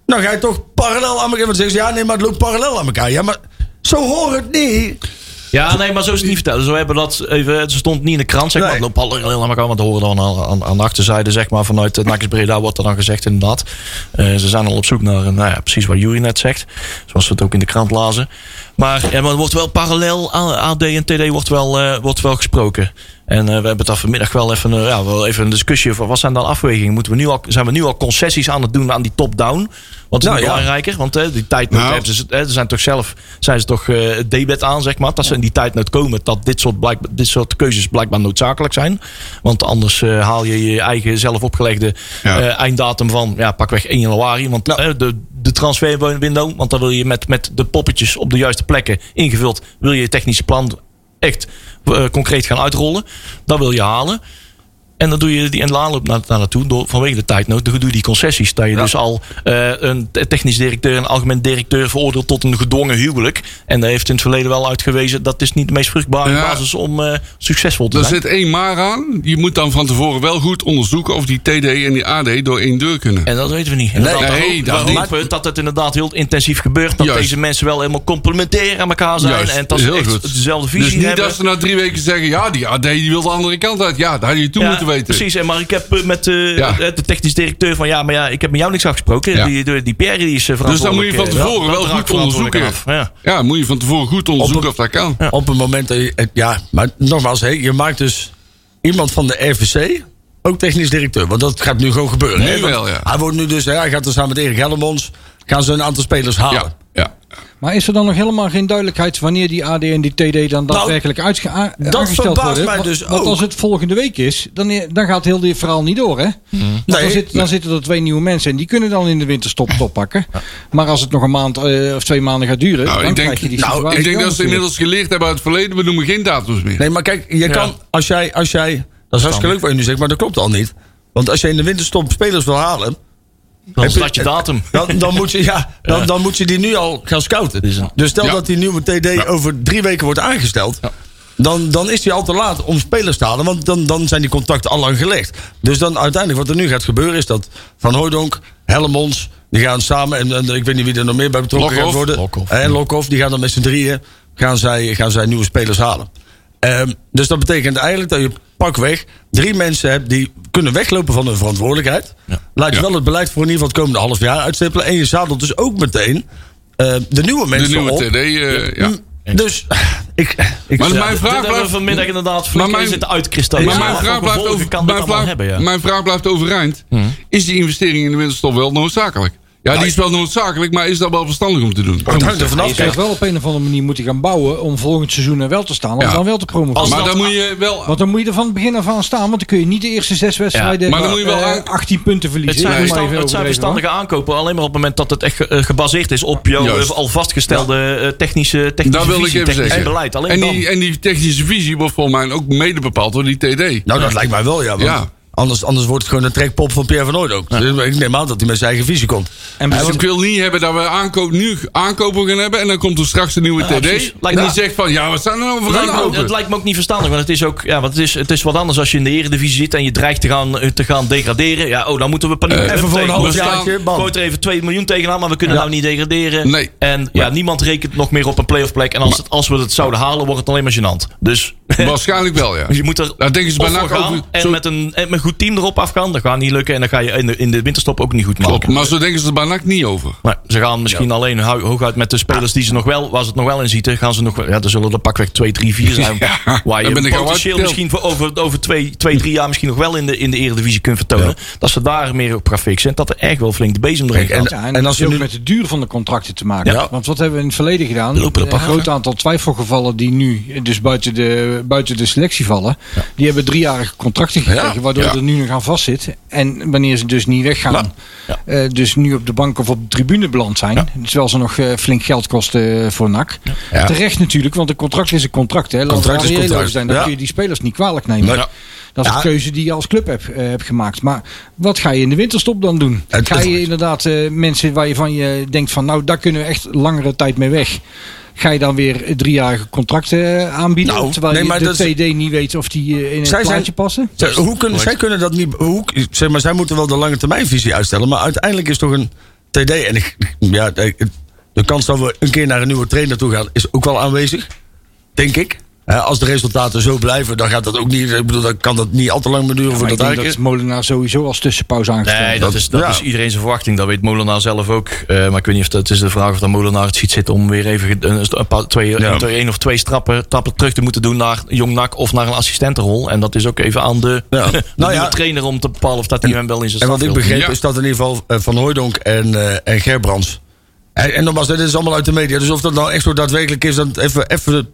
Dan ga je toch parallel aan elkaar. Want zeggen ze, ja, nee, maar het loopt parallel aan elkaar. Ja, maar zo hoort het niet. Ja, nee, maar zo is het niet vertellen. Zo hebben dat even, het stond niet in de krant, zeg maar. Nee. Het parallel aan elkaar, want horen dan aan, aan, aan de achterzijde, zeg maar. Vanuit de Nakis Breda wordt er dan gezegd, inderdaad. Eh, ze zijn al op zoek naar, eh, nou ja, precies wat Jury net zegt. Zoals we het ook in de krant lazen. Maar, ja, maar er wordt wel parallel, AD en TD wordt wel, eh, wordt wel gesproken. En eh, we hebben het daar vanmiddag wel even, eh, ja, wel even een discussie over. Wat zijn dan afwegingen? Moeten we nu al, zijn we nu al concessies aan het doen aan die top-down? Wat is Nou, ja. belangrijker? Want eh, die tijdnood Nou. hebben ze, eh, ze zijn toch zelf zijn ze toch eh, het debet aan, zeg maar. Dat ze in die tijdnood komen dat dit soort, blijk, dit soort keuzes blijkbaar noodzakelijk zijn. Want anders eh, haal je je eigen zelf opgelegde Ja. eh, einddatum van ja, pakweg 1 januari. Want eh, de, de transferwindow, want dan wil je met, met de poppetjes op de juiste plekken ingevuld, wil je je technische plan echt eh, concreet gaan uitrollen. Dat wil je halen. En dan doe je die aanloop naar, naar naartoe door, vanwege de tijdnood. Dan doe je die concessies. Dat je dus al eh, een technisch directeur en algemeen directeur veroordeelt tot een gedwongen huwelijk. En daar heeft in het verleden wel uitgewezen dat is niet de meest vruchtbare Ja. basis om eh, succesvol te Er zijn. zit één maar aan. Je moet dan van tevoren wel goed onderzoeken of die TD en die AD door één deur kunnen. En dat weten we niet. Inderdaad, Nee, dat we niet. hopen dat het inderdaad heel intensief gebeurt. Dat Juist. deze mensen wel helemaal complementair aan elkaar zijn. Juist, en dat ze echt goed. dezelfde visie Dus niet hebben. dat ze na drie weken zeggen... ja, die AD die wil de andere kant uit. Ja, daar had je toe Ja, moeten weten. Precies, en maar ik heb eh, met eh, Ja. de technisch directeur van ja, maar ja, ik heb met jou niks afgesproken. Ja. Die, die, die Pierre die is eh, Dus dan verantwoordelijk. moet je van eh, tevoren wel goed verantwoordelijk onderzoeken. af. Ja. Ja, moet je van tevoren goed onderzoeken of dat kan. Op het moment dat je. Ja, maar nogmaals, hè, je maakt dus iemand van de RVC ook technisch directeur. Want dat gaat nu gewoon gebeuren. Nu hè? Want wel, ja. Hij wordt nu dus, hè, hij gaat er samen met Erik Hellemons. Gaan ze een aantal spelers halen. Maar is er dan nog helemaal geen duidelijkheid wanneer die AD en die TD dan daadwerkelijk uitge- a- Nou, dat aangesteld verbaast worden? mij Want- dus Want ook. als het volgende week is, dan, dan gaat heel dit verhaal niet door, hè? Want Nee, dan, zit, dan zitten er twee nieuwe mensen en die kunnen dan in de winterstop oppakken. Maar als het nog een maand eh, of twee maanden gaat duren, Nou, dan ik denk, krijg je die nou, ik denk dat ze natuurlijk. inmiddels geleerd hebben uit het verleden. We noemen geen datums meer. Nee, maar kijk, je kan, als jij, als jij, dat is hartstikke leuk wat je nu zegt, maar dat klopt al niet. Want als je in de winterstop spelers wil halen, Dan staat je datum. dan, dan, moet je, ja, dan, dan moet je die nu al gaan scouten. Dus stel Ja. dat die nieuwe TD over drie weken wordt aangesteld. Dan, dan is die al te laat om spelers te halen. Want dan, dan zijn die contacten al lang gelegd. Dus dan uiteindelijk wat er nu gaat gebeuren is dat Van Hooydonk, Hellemons... die gaan samen, en, en ik weet niet wie er nog meer bij betrokken gaat worden. Lokhoff. En Lokhoff, die gaan dan met z'n drieën gaan zij, gaan zij nieuwe spelers halen. Ehm, dus dat betekent eigenlijk dat je pakweg drie mensen hebt... die kunnen weglopen van hun verantwoordelijkheid. Laat je Ja. wel het beleid voor in ieder geval het komende half jaar uitstippelen. En je zadelt dus ook meteen eh, de nieuwe De mensen nieuwe op. TD, eh, ja. Dus ik, ik Maar ja, mijn vraag blijft... vanmiddag inderdaad Maar mijn- zitten uitkristalliseren. Maar mijn vraag, blijft over, mijn, vraag, hebben, ja. mijn vraag blijft overeind. Is die investering in de winterstop wel noodzakelijk? Ja, die is wel noodzakelijk, maar is dat wel verstandig om te doen? het hangt er vanaf. Je zou wel op een of andere manier moeten gaan bouwen om volgend seizoen er wel te staan. Om Ja. dan wel te promoveren. Maar dan moet je wel... Want dan moet je er van het begin af aan staan. Want dan kun je niet de eerste zes wedstrijden maar dan moet je wel eh, aan- 18 punten Het verliezen. zijn, verstand- het zijn overdreven, hoor. verstandige aankopen, alleen maar op het moment dat het echt eh, gebaseerd is op jouw Juist. eh, al vastgestelde eh, technische, technische Dat wil ik visie, even zeggen. beleid. Alleen En dan. die, en die technische visie wordt volgens mij ook mede bepaald door die TD. Nou, dat lijkt mij wel, ja. want Ja. Anders, anders wordt het gewoon een trekpop van Pierre van Nooit ook. Dus ik neem aan dat hij met zijn eigen visie komt. En Dus bijvoorbeeld- ik wil niet hebben dat we aankoop, nu aankopen gaan hebben. En dan komt er straks een nieuwe TD. precies. En Lijkt die me- zegt van, ja, wat staan er nou voor lijkt, aankopen? het lijkt me ook niet verstandig, want het is ook, ja, want het is, het is wat anders als je in de eredivisie zit en je dreigt te gaan, eh, te gaan degraderen. Ja, oh, dan moeten we paniek. Eh, even voor een half jaartje. Gooit er even 2 miljoen tegenaan, maar we kunnen Ja. nou niet degraderen. Nee. En ja, niemand rekent nog meer op een playoff plek. En als, het, als we het zouden halen, wordt het alleen maar gênant. Dus Waarschijnlijk wel, ja. Dus je moet er Daar denken ze bij gaan over- en zo- met, een, en met een goed team erop afgaan. Dat gaat niet lukken. En dan ga je in de, in de winterstop ook niet goed maken. Klopt, maar zo denken ze er bij NAC niet over. Maar ze gaan misschien alleen ho- hooguit met de spelers die ze nog wel, waar ze het nog wel in zitten, gaan ze nog wel. Ja, er zullen er pakweg 2, 3, 4 zijn. Ja, waar je ben ik al potentieel misschien voor over, over 2, 2, 3 jaar misschien nog wel in de, in de Eredivisie kunt vertonen. Dat ze daar meer op gaan fixen. En dat er echt wel flink de bezem erin en- gaat. Ja, en, En als nu- met de duur van de contracten te maken. Ja. Want wat hebben we in het verleden gedaan? Lopen de een groot aantal twijfelgevallen die nu dus buiten de, buiten de selectie vallen. Die hebben driejarige contracten gekregen. Ja. Waardoor Ja. Er nu nog aan vastzit. En wanneer ze dus niet weggaan. Ja. Ja. eh, dus nu op de bank of op de tribune beland zijn. Terwijl ze nog eh, flink geld kosten eh, voor NAC. Ja. Terecht natuurlijk, want een contract is een contract. Hè. Contract is zijn. Dan Ja. kun je die spelers niet kwalijk nemen. Nee. Ja. Dat is Ja. een keuze die je als club hebt, eh, hebt gemaakt. Maar wat ga je in de winterstop dan doen? Ga je inderdaad eh, mensen waar je van je denkt van... nou, daar kunnen we echt langere tijd mee weg. Ga je dan weer driejarige contracten eh, aanbieden? Nou, terwijl nee, je de dat TD niet weet of die eh, in het Zij zijn- plaatje passen? Zij, hoe kunnen, zij kunnen dat niet. Hoe, zeg maar, zij moeten wel de lange termijnvisie uitstellen. Maar uiteindelijk is toch een TD. En ik, ja, de kans dat we een keer naar een nieuwe trainer toe gaan, is ook wel aanwezig. Denk ik. Als de resultaten zo blijven, dan gaat dat ook niet. Ik bedoel, dan kan dat niet al te lang meer duren denk dat dat is. Molenaar sowieso als tussenpauze aangesteld Nee, dat, is, dat ja. is iedereen zijn verwachting. Dat weet Molenaar zelf ook. Eh, maar ik weet niet of dat het is de vraag of dat Molenaar het ziet zitten om weer even een, een paar, twee, Ja. een, twee- één of twee trappen, trappen terug te moeten doen naar Jong NAC of naar een assistentenrol. En dat is ook even aan de, Ja. de Nou trainer om te bepalen of dat hij hem wel in zijn En wat ik begreep Ja. is dat in ieder geval eh, Van Hooijdonk en, eh en Gerbrands. En, en nogmaals, dit is allemaal uit de media. Dus of dat nou echt zo daadwerkelijk is, dan even. even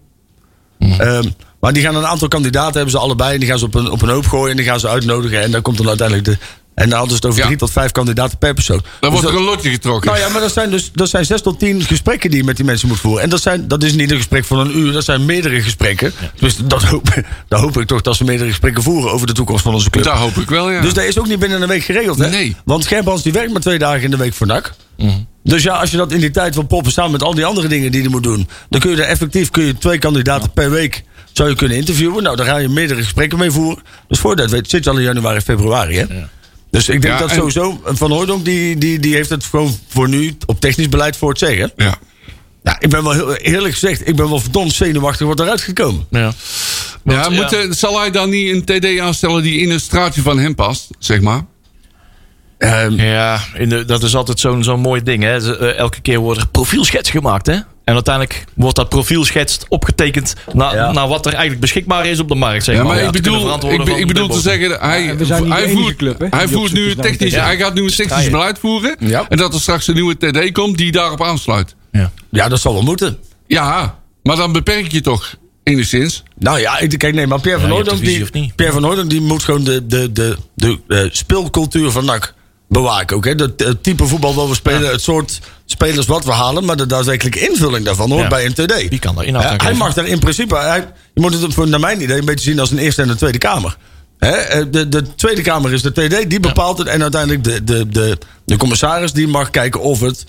ehm, maar die gaan een aantal kandidaten, hebben ze allebei. En die gaan ze op een, op een hoop gooien en die gaan ze uitnodigen. En dan komt dan uiteindelijk de. En dan hadden ze het over Ja. drie tot vijf kandidaten per persoon. Dan Dus wordt dat- er een lotje getrokken. nou ja, maar dat zijn dus dat zijn zes tot tien gesprekken die je met die mensen moet voeren. En dat, zijn, dat is niet een gesprek van een uur, dat zijn meerdere gesprekken. Dus dat hoop, dat hoop ik toch dat ze meerdere gesprekken voeren over de toekomst van onze club. Daar hoop ik wel, ja. Dus dat is ook niet binnen een week geregeld, hè? Nee. Want Gerbrands die werkt maar twee dagen in de week voor NAC. Mhm. Dus ja, als je dat in die tijd wil poppen samen met al die andere dingen die je moet doen... dan kun je er effectief kun je twee kandidaten per week zou je kunnen interviewen. Nou, daar ga je meerdere gesprekken mee voeren. Dus voor dat weet zit je al in januari, februari, hè? Dus ik denk Ja, dat sowieso... Van Hooydonk die, die, die heeft het gewoon voor nu op technisch beleid voor het zeggen. ja. Ja, ik ben wel heel eerlijk gezegd... ik ben wel verdomd zenuwachtig wat eruit gekomen. Ja. Ja, Want, moet, ja. zal hij dan niet een TD aanstellen die in het straatje van hem past, zeg maar? Ehm, Ja, in de, dat is altijd zo'n zo'n mooi ding. Hè. Eh, elke keer wordt er profielschets gemaakt. Hè? En uiteindelijk wordt dat profielschets opgetekend naar, Ja. naar wat er eigenlijk beschikbaar is op de markt. Zeg Ja, maar, maar Om ik bedoel, ik, be- ik bedoel de te zeggen, hij, Ja, de hij, voert, club, hè, hij voert nu technisch, hij gaat nu een technisch Ja. beleid voeren. Ja. En dat er straks een nieuwe TD komt die daarop aansluit. Ja. ja, dat zal wel moeten. Ja, maar dan beperk je toch enigszins. Nou ja, ik, kijk, nee, maar Pierre van Ja, Hooydonk de die? Pierre van Hooydonk die moet gewoon de, de, de, de, eh, speelcultuur van NAC bewaken. Ook, hè? De, het type voetbal dat we spelen, het soort spelers wat we halen, maar de daadwerkelijke invulling daarvan hoort Ja. bij een TD. Wie kan daar inhoud hij mag daar in principe, hij, je moet het voor- naar mijn idee een beetje zien als een Eerste en een Tweede Kamer. Hè? eh, De, de Tweede Kamer is de TD, die bepaalt het. En uiteindelijk de, de, de, de commissaris die mag kijken of het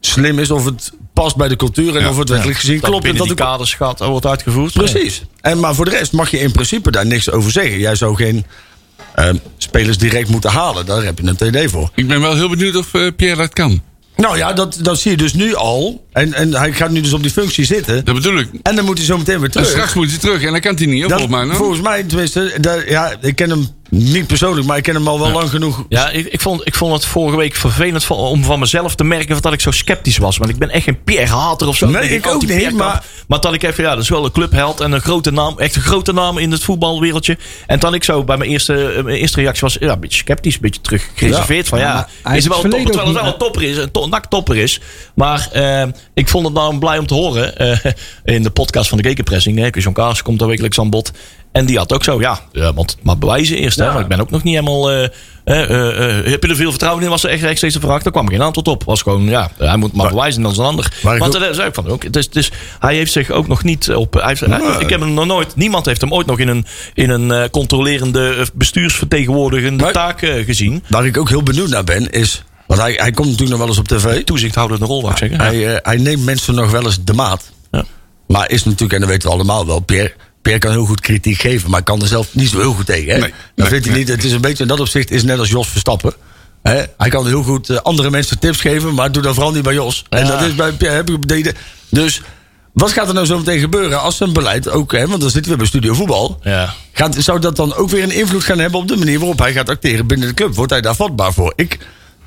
slim is, of het past bij de cultuur en Ja. of het werkelijk gezien Dat klopt. En dat die de- kaders gaat, wordt uitgevoerd. Precies. En, maar voor de rest mag je in principe daar niks over zeggen. Jij zou geen eh, spelers direct moeten halen. Daar heb je een TD voor. Ik ben wel heel benieuwd of eh, Pierre dat kan. Nou ja, dat, dat zie je dus nu al. En, en hij gaat nu dus op die functie zitten. Dat bedoel ik. En dan moet hij zo meteen weer En terug. straks moet hij terug en dan kan hij niet, Dat- volgens mij. volgens mij, tenminste, dat- ja, ik ken hem niet persoonlijk, maar ik ken hem al wel lang genoeg. Ja, ik, ik, vond, ik vond het vorige week vervelend van- om van mezelf te merken dat ik zo sceptisch was. Want ik ben echt geen Pierre-hater of zo. Nee, ik ook niet, maar- Maar dat ik even, ja, dat is wel een clubheld en een grote naam. Echt een grote naam in het voetbalwereldje. En dan ik zo bij mijn eerste, eh, mijn eerste reactie was, ja, een beetje sceptisch, een beetje terug gereserveerd. Van Ja, ja, is wel een het topper, terwijl het wel een topper is, een to naktopper is. Maar eh, ik vond het nou blij om te horen eh, in de podcast van de Gekenpressing. hè, John Kaars komt daar wekelijks aan bod. En die had ook zo, ja, ja want, maar bewijzen eerst. Hè, want ik ben ook nog niet helemaal... eh, eh, eh, eh, heb je er veel vertrouwen in? Was er echt, echt steeds de vraag. Daar kwam geen antwoord op. Was gewoon, ja, hij moet maar bewijzen, dan is een ander. Want ook- daar zei ik van ook. Dus, dus hij heeft zich ook nog niet op. Hij heeft, hij- Nee. ik heb hem nog nooit. Niemand heeft hem ooit nog in een, in een eh, controlerende, eh, bestuursvertegenwoordigende taak eh, gezien. Waar ik ook heel benieuwd naar ben, is. Want hij, hij komt natuurlijk nog wel eens op tv. Toezichthoudende rol, wou ik zeggen. Hij, eh, hij neemt mensen nog wel eens de maat. Ja. Maar is natuurlijk, en dat weten we allemaal wel, Pierre, Pierre kan heel goed kritiek geven, maar kan er zelf niet zo heel goed tegen. Hè? Nee, dat nee, vindt hij niet. Het is een beetje in dat opzicht is net als Jos Verstappen. Hè? Hij kan heel goed eh, andere mensen tips geven, maar doe dat vooral niet bij Jos. En dat is bij Pierre heb ik deden. Dus wat gaat er nou zo meteen gebeuren als zijn beleid ook, hè, want dan zitten we bij Studio Voetbal. Ja. Gaat, zou dat dan ook weer een invloed gaan hebben op de manier waarop hij gaat acteren binnen de club? Wordt hij daar vatbaar voor? Ik,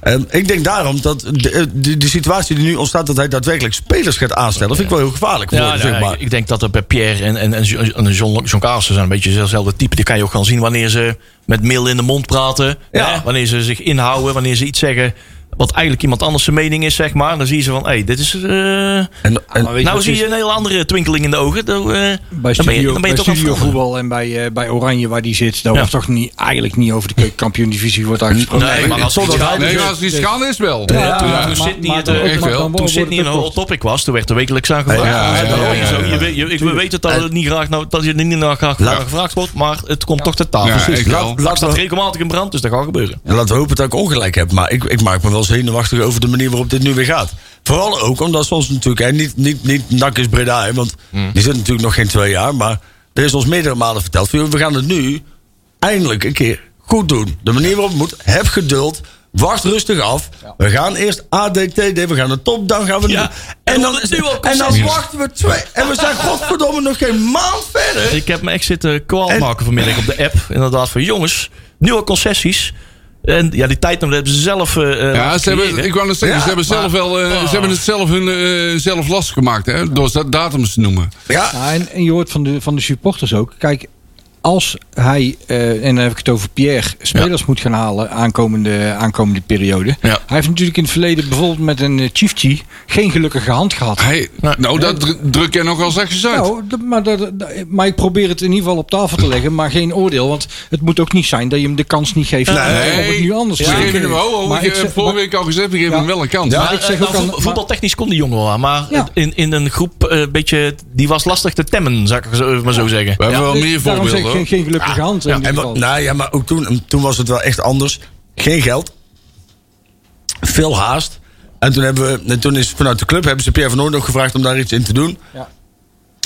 ehm, ik denk daarom dat de, eh, de, de situatie die nu ontstaat, dat hij daadwerkelijk spelers gaat aanstellen, vind ik wel heel gevaarlijk. Voor, Ja, zeg nou, maar. ik, ik denk dat er bij Pierre en, en, en John, en John, John Carlsen zijn een beetje dezelfde type. Die kan je ook gaan zien wanneer ze met meel in de mond praten. Ja. Hè? Wanneer ze zich inhouden, wanneer ze iets zeggen wat eigenlijk iemand anders zijn mening is, zeg maar. Dan zie je ze van, hé, hey, dit is... eh, En, weet nou wat zie je een hele andere twinkeling in de ogen. Dan, eh, Bij dan ben je, studio, dan ben je bij toch het studio voetbal en bij, eh, bij Oranje waar die zit, daar Ja. wordt toch niet, eigenlijk niet over de keukenkampioen divisie wordt daar gesproken. Nee, maar als het Nee, is wel. Toen, Ja, toen, maar- toen maar- Sydney, het, het een hot topic was, toen werd er wekelijks aan gevraagd. Ja, ja, Ja, ja, daarom. ja, Zo, ja. je weet- je- ik- We weten dat het niet graag, nou, dat je niet naar graag gevraagd wordt, maar het komt toch ter tafel. Ja, Precies. ik Laat- staat regelmatig in brand, dus dat gaat gebeuren. En laten we hopen dat ik ongelijk heb. Maar ik, ik maak me wel zenuwachtig over de manier waarop dit nu weer gaat. Vooral ook omdat ze ons natuurlijk... Hè, niet, niet, niet nak is Breda, hè, want die zit natuurlijk nog geen twee jaar. Maar er is ons meerdere malen verteld... we gaan het nu eindelijk een keer goed doen. De manier waarop het moet. Heb geduld. Wacht rustig af. We gaan eerst ADTD. We gaan de top. Dan gaan we... Ja, nu- en en, dan het al en dan wachten we twee... En we zijn godverdomme nog geen maand verder. Ik heb me echt zitten kwaad En- maken vanmiddag op de app. Inderdaad, van jongens, nieuwe concessies. En ja, die tijd hebben ze zelf. eh, eh, Ja, ze hebben, ik wou net zeggen, Ja, ze, hebben zelf maar- wel, eh, Oh. ze hebben het zelf, hun, eh, zelf lastig gemaakt, hè, door dat datums te noemen. Ja, Ja, en, en je hoort van de, van de supporters ook. Kijk, als hij, eh, en dan heb ik het over Pierre, spelers moet gaan halen aankomende, aankomende periode. Ja. Hij heeft natuurlijk in het verleden bijvoorbeeld met een uh, Chiefchi geen gelukkige hand gehad. Hij, Nee. nou, dat dru- druk jij nogal zachtjes uit. Nou, maar, dat, dat- maar ik probeer het in ieder geval op tafel te leggen, maar geen oordeel. Want het moet ook niet zijn dat je hem de kans niet geeft om het nu anders we te geven doen. hem, oh, oh, Maar ik heb vorige week al gezegd, we geven Ja. hem wel een kans. Ja, Maar, ik zeg eh, ook nou, aan- voetbal- voetbaltechnisch kon die jongen wel aan. Maar Ja. in, in een groep, eh, beetje, die was lastig te temmen, zou ik zo- maar zo zeggen. We hebben wel meer Daarom zeg ik voorbeelden. geen gelukkige in En wat, nou ja, maar ook toen, toen was het wel echt anders. Geen geld. Veel haast. En toen, hebben we, en toen is vanuit de club hebben ze Pierre van Noord ook gevraagd om daar iets in te doen. Ja.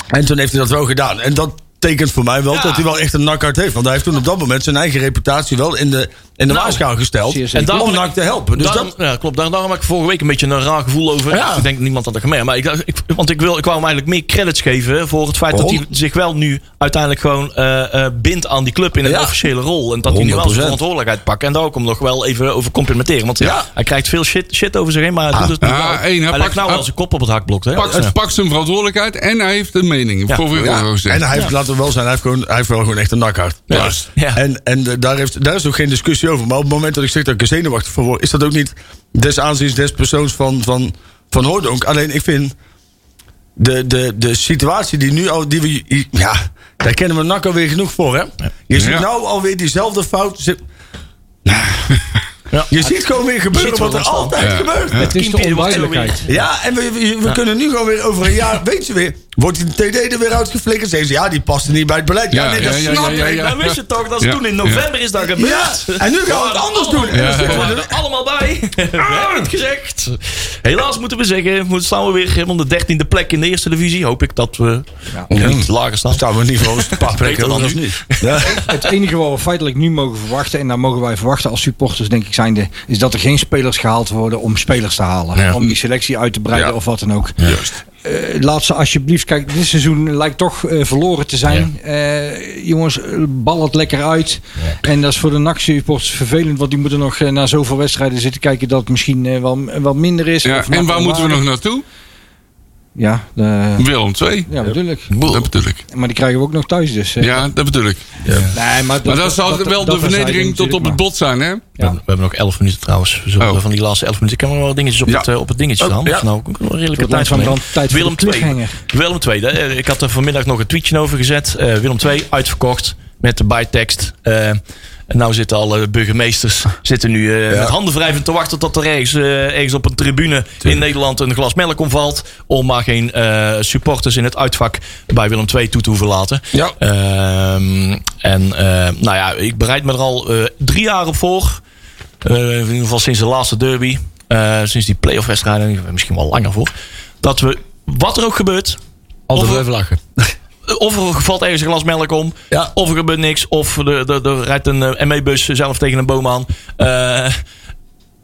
En toen heeft hij dat wel gedaan. En dat betekent voor mij wel Ja. dat hij wel echt een nakhart heeft. Want hij heeft toen op dat moment zijn eigen reputatie wel in de, in de Nou, gesteld. daarom om NAC te helpen. Dus daarom, dat, ja, klopt. Daar, daarom heb ik vorige week een beetje een raar gevoel over. Ja. Ik denk dat niemand had dat gemerkt. Maar ik, ik, want ik, wil, ik wou hem eigenlijk meer credits geven voor het feit dat hij zich wel nu uiteindelijk gewoon eh, eh, bindt aan die club in een Ja. officiële rol. En dat hij nu wel 100%. zijn verantwoordelijkheid pakt. En daar ook hem nog wel even over complimenteren. Want Ja. hij krijgt veel shit, shit over zich heen. Maar hij Ah. doet het nu wel. één, hij hij pakt- nou hij- wel zijn kop op het hakblok. Hè? Pakt, Ja. pakt zijn verantwoordelijkheid en hij heeft een mening. Gezegd. En hij heeft, laten we wel zijn, hij heeft, gewoon, hij heeft wel gewoon echt een nakhart. Juist. Ja. En, en eh, daar, heeft, daar is ook geen discussie over. Maar op het moment dat ik zeg dat ik er zenuwachtig voor word... is dat ook niet des aanziens des persoons van, van, van Hoordonk. Alleen ik vind... De, de, de situatie die nu al... Die we, ja, daar kennen we NAC alweer genoeg voor, hè? Je ziet Ja. nou alweer diezelfde fout... Zit, Ja. je ziet gewoon weer gebeuren wat er altijd Ja. gebeurt. Ja. Het is de onduidelijkheid. Ja, en we, we, we kunnen nu gewoon weer over een jaar... Weet je weer, wordt die TD er weer uitgeflikkerd? Zeggen ze, ja, die paste niet bij het beleid. Ja, Ja, nee, dat snap ja, ik. ja. Nou wist je toch, dat is toen in november is dat Ja, gebeurd. en nu gaan we het anders doen. En dan zitten we er- allemaal bij. We hebben het gezegd. Helaas moeten we zeggen, we staan we weer om de dertiende plek in de eerste divisie. Hoop ik dat we niet lager staan. Staan we niet voor ons een paar plekken anders nu. niet. Ja. Het enige wat we feitelijk nu mogen verwachten, en daar mogen wij verwachten als supporters, denk ik, zijnde, is dat er geen spelers gehaald worden om spelers te halen. Ja. Om die selectie uit te breiden Ja. of wat dan ook. Juist. Eh, laat ze alsjeblieft, kijk, dit seizoen lijkt toch eh, verloren te zijn. Eh, jongens, bal het lekker uit. En dat is voor de NAC vervelend, want die moeten nog naar zoveel wedstrijden zitten kijken dat het misschien wel, wel minder is. Ja, en waar moeten we nog naartoe? Ja, de, Willem 2. ja, natuurlijk. Dat bedoel ik. Maar die krijgen we ook nog thuis dus. eh. Ja, dat bedoel ik. Nee, maar, Maar dat zal wel de dat vernedering tot op het bot zijn, hè? We, hebben, we hebben nog 11 minuten trouwens. We zullen Oh. van die laatste 11 minuten. Ik heb nog wel dingetjes op, Ja. het, eh, op het dingetje Oh, staan. ja. Dus nou, ik heb een redelijke tijd van brand- tijd Willem de 2. cliffhanger. Willem 2. hè. Eh, Ik had er vanmiddag nog een tweetje over gezet. Eh, Willem 2 uitverkocht met de bijtekst. Eh, en nou zitten alle burgemeesters zitten nu eh, Ja. met handen wrijvend te wachten tot er ergens, eh, ergens op een tribune in Nederland een glas melk omvalt. Om maar geen eh, supporters in het uitvak bij Willem 2 toe te hoeven laten. Ja. Ehm, en nou ja, ik bereid me er al drie jaar op voor. In ieder geval sinds de laatste derby. sinds die playoff wedstrijden. Misschien wel langer voor. Dat we, wat er ook gebeurt. Altijd er, even lachen. Of er valt ergens een glas melk om. Ja. Of er gebeurt niks. Of er, er, er rijdt een eh, ME-bus zelf tegen een boom aan. Eh,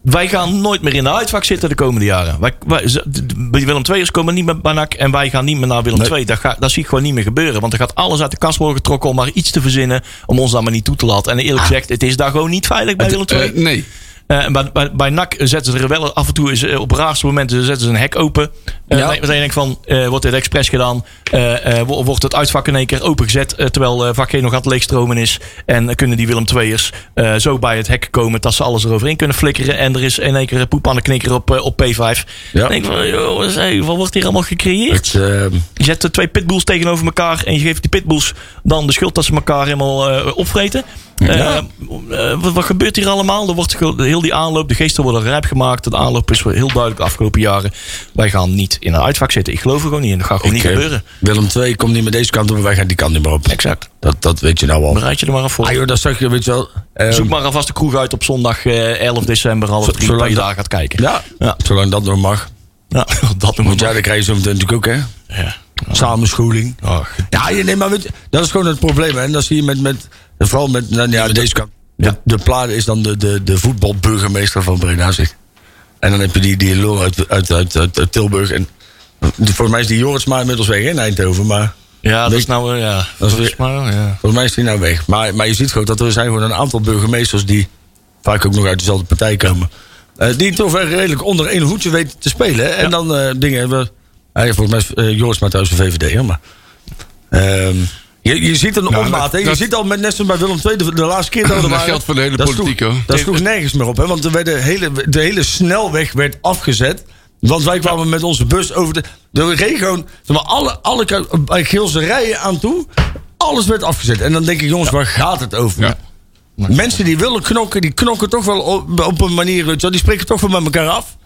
wij gaan nooit meer in de uitvak zitten de komende jaren. Wij, wij, de Willem II'ers komen niet meer bij NAC en wij gaan niet meer naar Willem Nee. II. Dat, ga, dat zie ik gewoon niet meer gebeuren. Want er gaat alles uit de kast worden getrokken om maar iets te verzinnen. Om ons daar maar niet toe te laten. En eerlijk gezegd, het is daar gewoon niet veilig bij Willem II. Eh, nee. Eh, bij, bij, bij NAC zetten ze er wel af en toe is, eh, op raarste momenten zetten ze een hek open. Eh Ja. dan denk ik van, wordt dit expres gedaan? Wo- wordt het uitvak in één keer opengezet terwijl vak G nog aan het leegstromen is? En kunnen die Willem II'ers zo bij het hek komen dat ze alles eroverheen kunnen flikkeren. En er is in één keer poep aan de knikker op, op P5. Ja. Dan denk van, joh, wat wordt hier allemaal gecreëerd? Het, ehm, Je zet de twee pitbulls tegenover elkaar en je geeft die pitbulls dan de schuld dat ze elkaar helemaal opvreten. Eh, eh, wat, wat gebeurt hier allemaal? Er wordt heel die aanloop, de geesten worden rijp gemaakt. De aanloop is wel heel duidelijk de afgelopen jaren. Wij gaan niet in een uitvak zitten. Ik geloof er gewoon niet in. Dat gaat gewoon niet ik, gebeuren. Willem II komt niet met deze kant op en wij gaan die kant niet meer op. Exact. Dat, dat weet je nou al. Bereid je er maar aan voor. Ah joh, dat zag je, weet je wel. ehm, Zoek maar alvast de kroeg uit op zondag eh, 11 december. Half drie, zolang je daar gaat kijken. Ja, Ja. zolang dat nog mag. Ja, dat we Want ja, dan krijg je zo meteen natuurlijk ook, hè. Ja. Samenscholing. Ach, Ja, je, nee, maar weet je, dat is gewoon het probleem. Hè. En dat zie je met, met vooral met, nou, ja, deze kant. De, de plaat is dan de, de, de voetbalburgemeester van Breda, zeg. En dan heb je die, die lul uit, uit, uit, Tilburg. En volgens mij is die Joritsma inmiddels weg in Eindhoven. Maar ja, dat is nou... eh, ja, dat is weer- ja. volgens mij is die nou weg. Maar, maar je ziet gewoon dat er zijn gewoon een aantal burgemeesters die vaak ook nog uit dezelfde partij komen. eh, die toch wel redelijk onder één hoedje weten te spelen. Hè. En dan eh, dingen hebben. Volgens mij is uh, Jorisma trouwens een VVD, hè, maar. ehm, je, je ziet een Nou, opmaat. hè. Je dat- ziet al met net zoals bij Willem II, de, de laatste keer dat we Dat waren. geldt voor de hele dat politiek, sloeg, hoor. Dat sloeg nergens meer op. Hè, want er werd de, hele, de hele snelweg werd afgezet. Want wij kwamen met onze bus over de. De gewoon. Zeg maar, alle, alle Geelse rijen aan toe. Alles werd afgezet. En dan denk ik, jongens, waar gaat het over? Ja. Mensen die willen knokken, die knokken toch wel op, op een manier. Die spreken toch wel met elkaar af.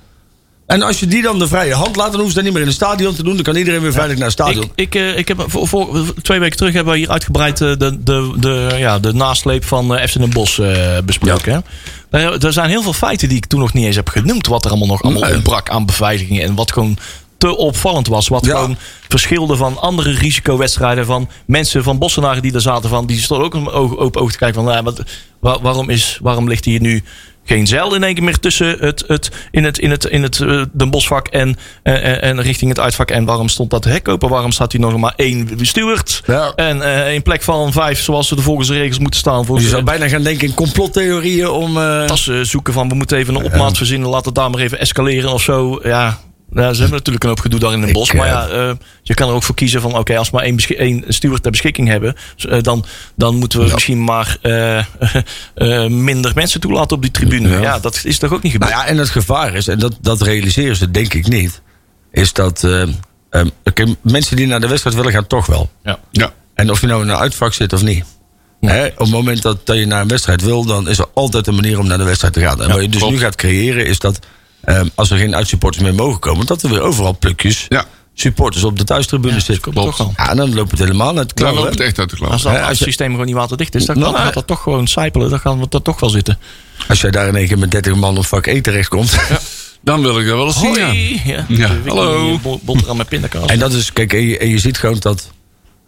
En als je die dan de vrije hand laat, dan hoeven ze dat niet meer in het stadion te doen. Dan kan iedereen weer veilig naar het stadion. Ik, ik, eh, ik heb voor, voor- twee weken terug hebben we hier uitgebreid eh, de, de, de, ja, de nasleep van eh FC Den Bosch besproken. hè. Er, zijn heel veel feiten die ik toen nog niet eens heb genoemd. Wat er allemaal nog allemaal Nee. ontbrak aan beveiliging. En wat gewoon te opvallend was. Wat Ja. gewoon verschilde van andere risicowedstrijden. Van mensen van Bossenaren die daar zaten. Van, die stonden ook om oog, open oog te kijken. Van, nou, wat, wa- waarom, is, waarom ligt hier nu geen zeil in één keer meer tussen het, het, in het, in het, in het eh, Den Bosvak en, eh, en, en richting het uitvak. En waarom stond dat hek open? Waarom staat hier nog maar één steward? Ja. En eh in plek van vijf, zoals ze er volgens de regels moeten staan. Je Volgens zou de bijna gaan denken in complottheorieën om. eh, tassen zoeken van we moeten even een opmaat verzinnen. Laat het daar maar even escaleren of zo. Ja, ja, ze hebben natuurlijk een hoop gedoe daar in een bos. Ik, Maar eh, ja, eh, je kan er ook voor kiezen van... oké, als we maar één, één steward ter beschikking hebben... eh, dan, dan moeten we misschien maar eh, eh, minder mensen toelaten op die tribune. Ja. Ja. dat is toch ook niet gebeurd? Nou ja, en het gevaar is, en dat, dat realiseren ze denk ik niet, is dat eh, eh, oké, mensen die naar de wedstrijd willen gaan toch wel. ja. Ja. En of je nou in een uitvak zit of niet. Op het moment dat, dat je naar een wedstrijd wil, dan is er altijd een manier om naar de wedstrijd te gaan. En wat je dus klopt. nu gaat creëren, is dat eh, als er geen uitsupporters meer mogen komen, dat er weer overal plukjes Ja. supporters op de thuistribune zitten. Ja, en dan loopt het helemaal uit de Daar klauwen. loopt het echt uit de klauw. Als als het systeem gewoon niet waterdicht is... dan Nou, kan, gaat dat toch gewoon sijpelen. Dan gaan we dat toch wel zitten. Als jij daar in één keer met 30 man op vak E terechtkomt. Dan wil ik dat wel eens zien. ja. Ja, hallo. boterham met pindakaas. En dat is, kijk, en je, en je ziet gewoon dat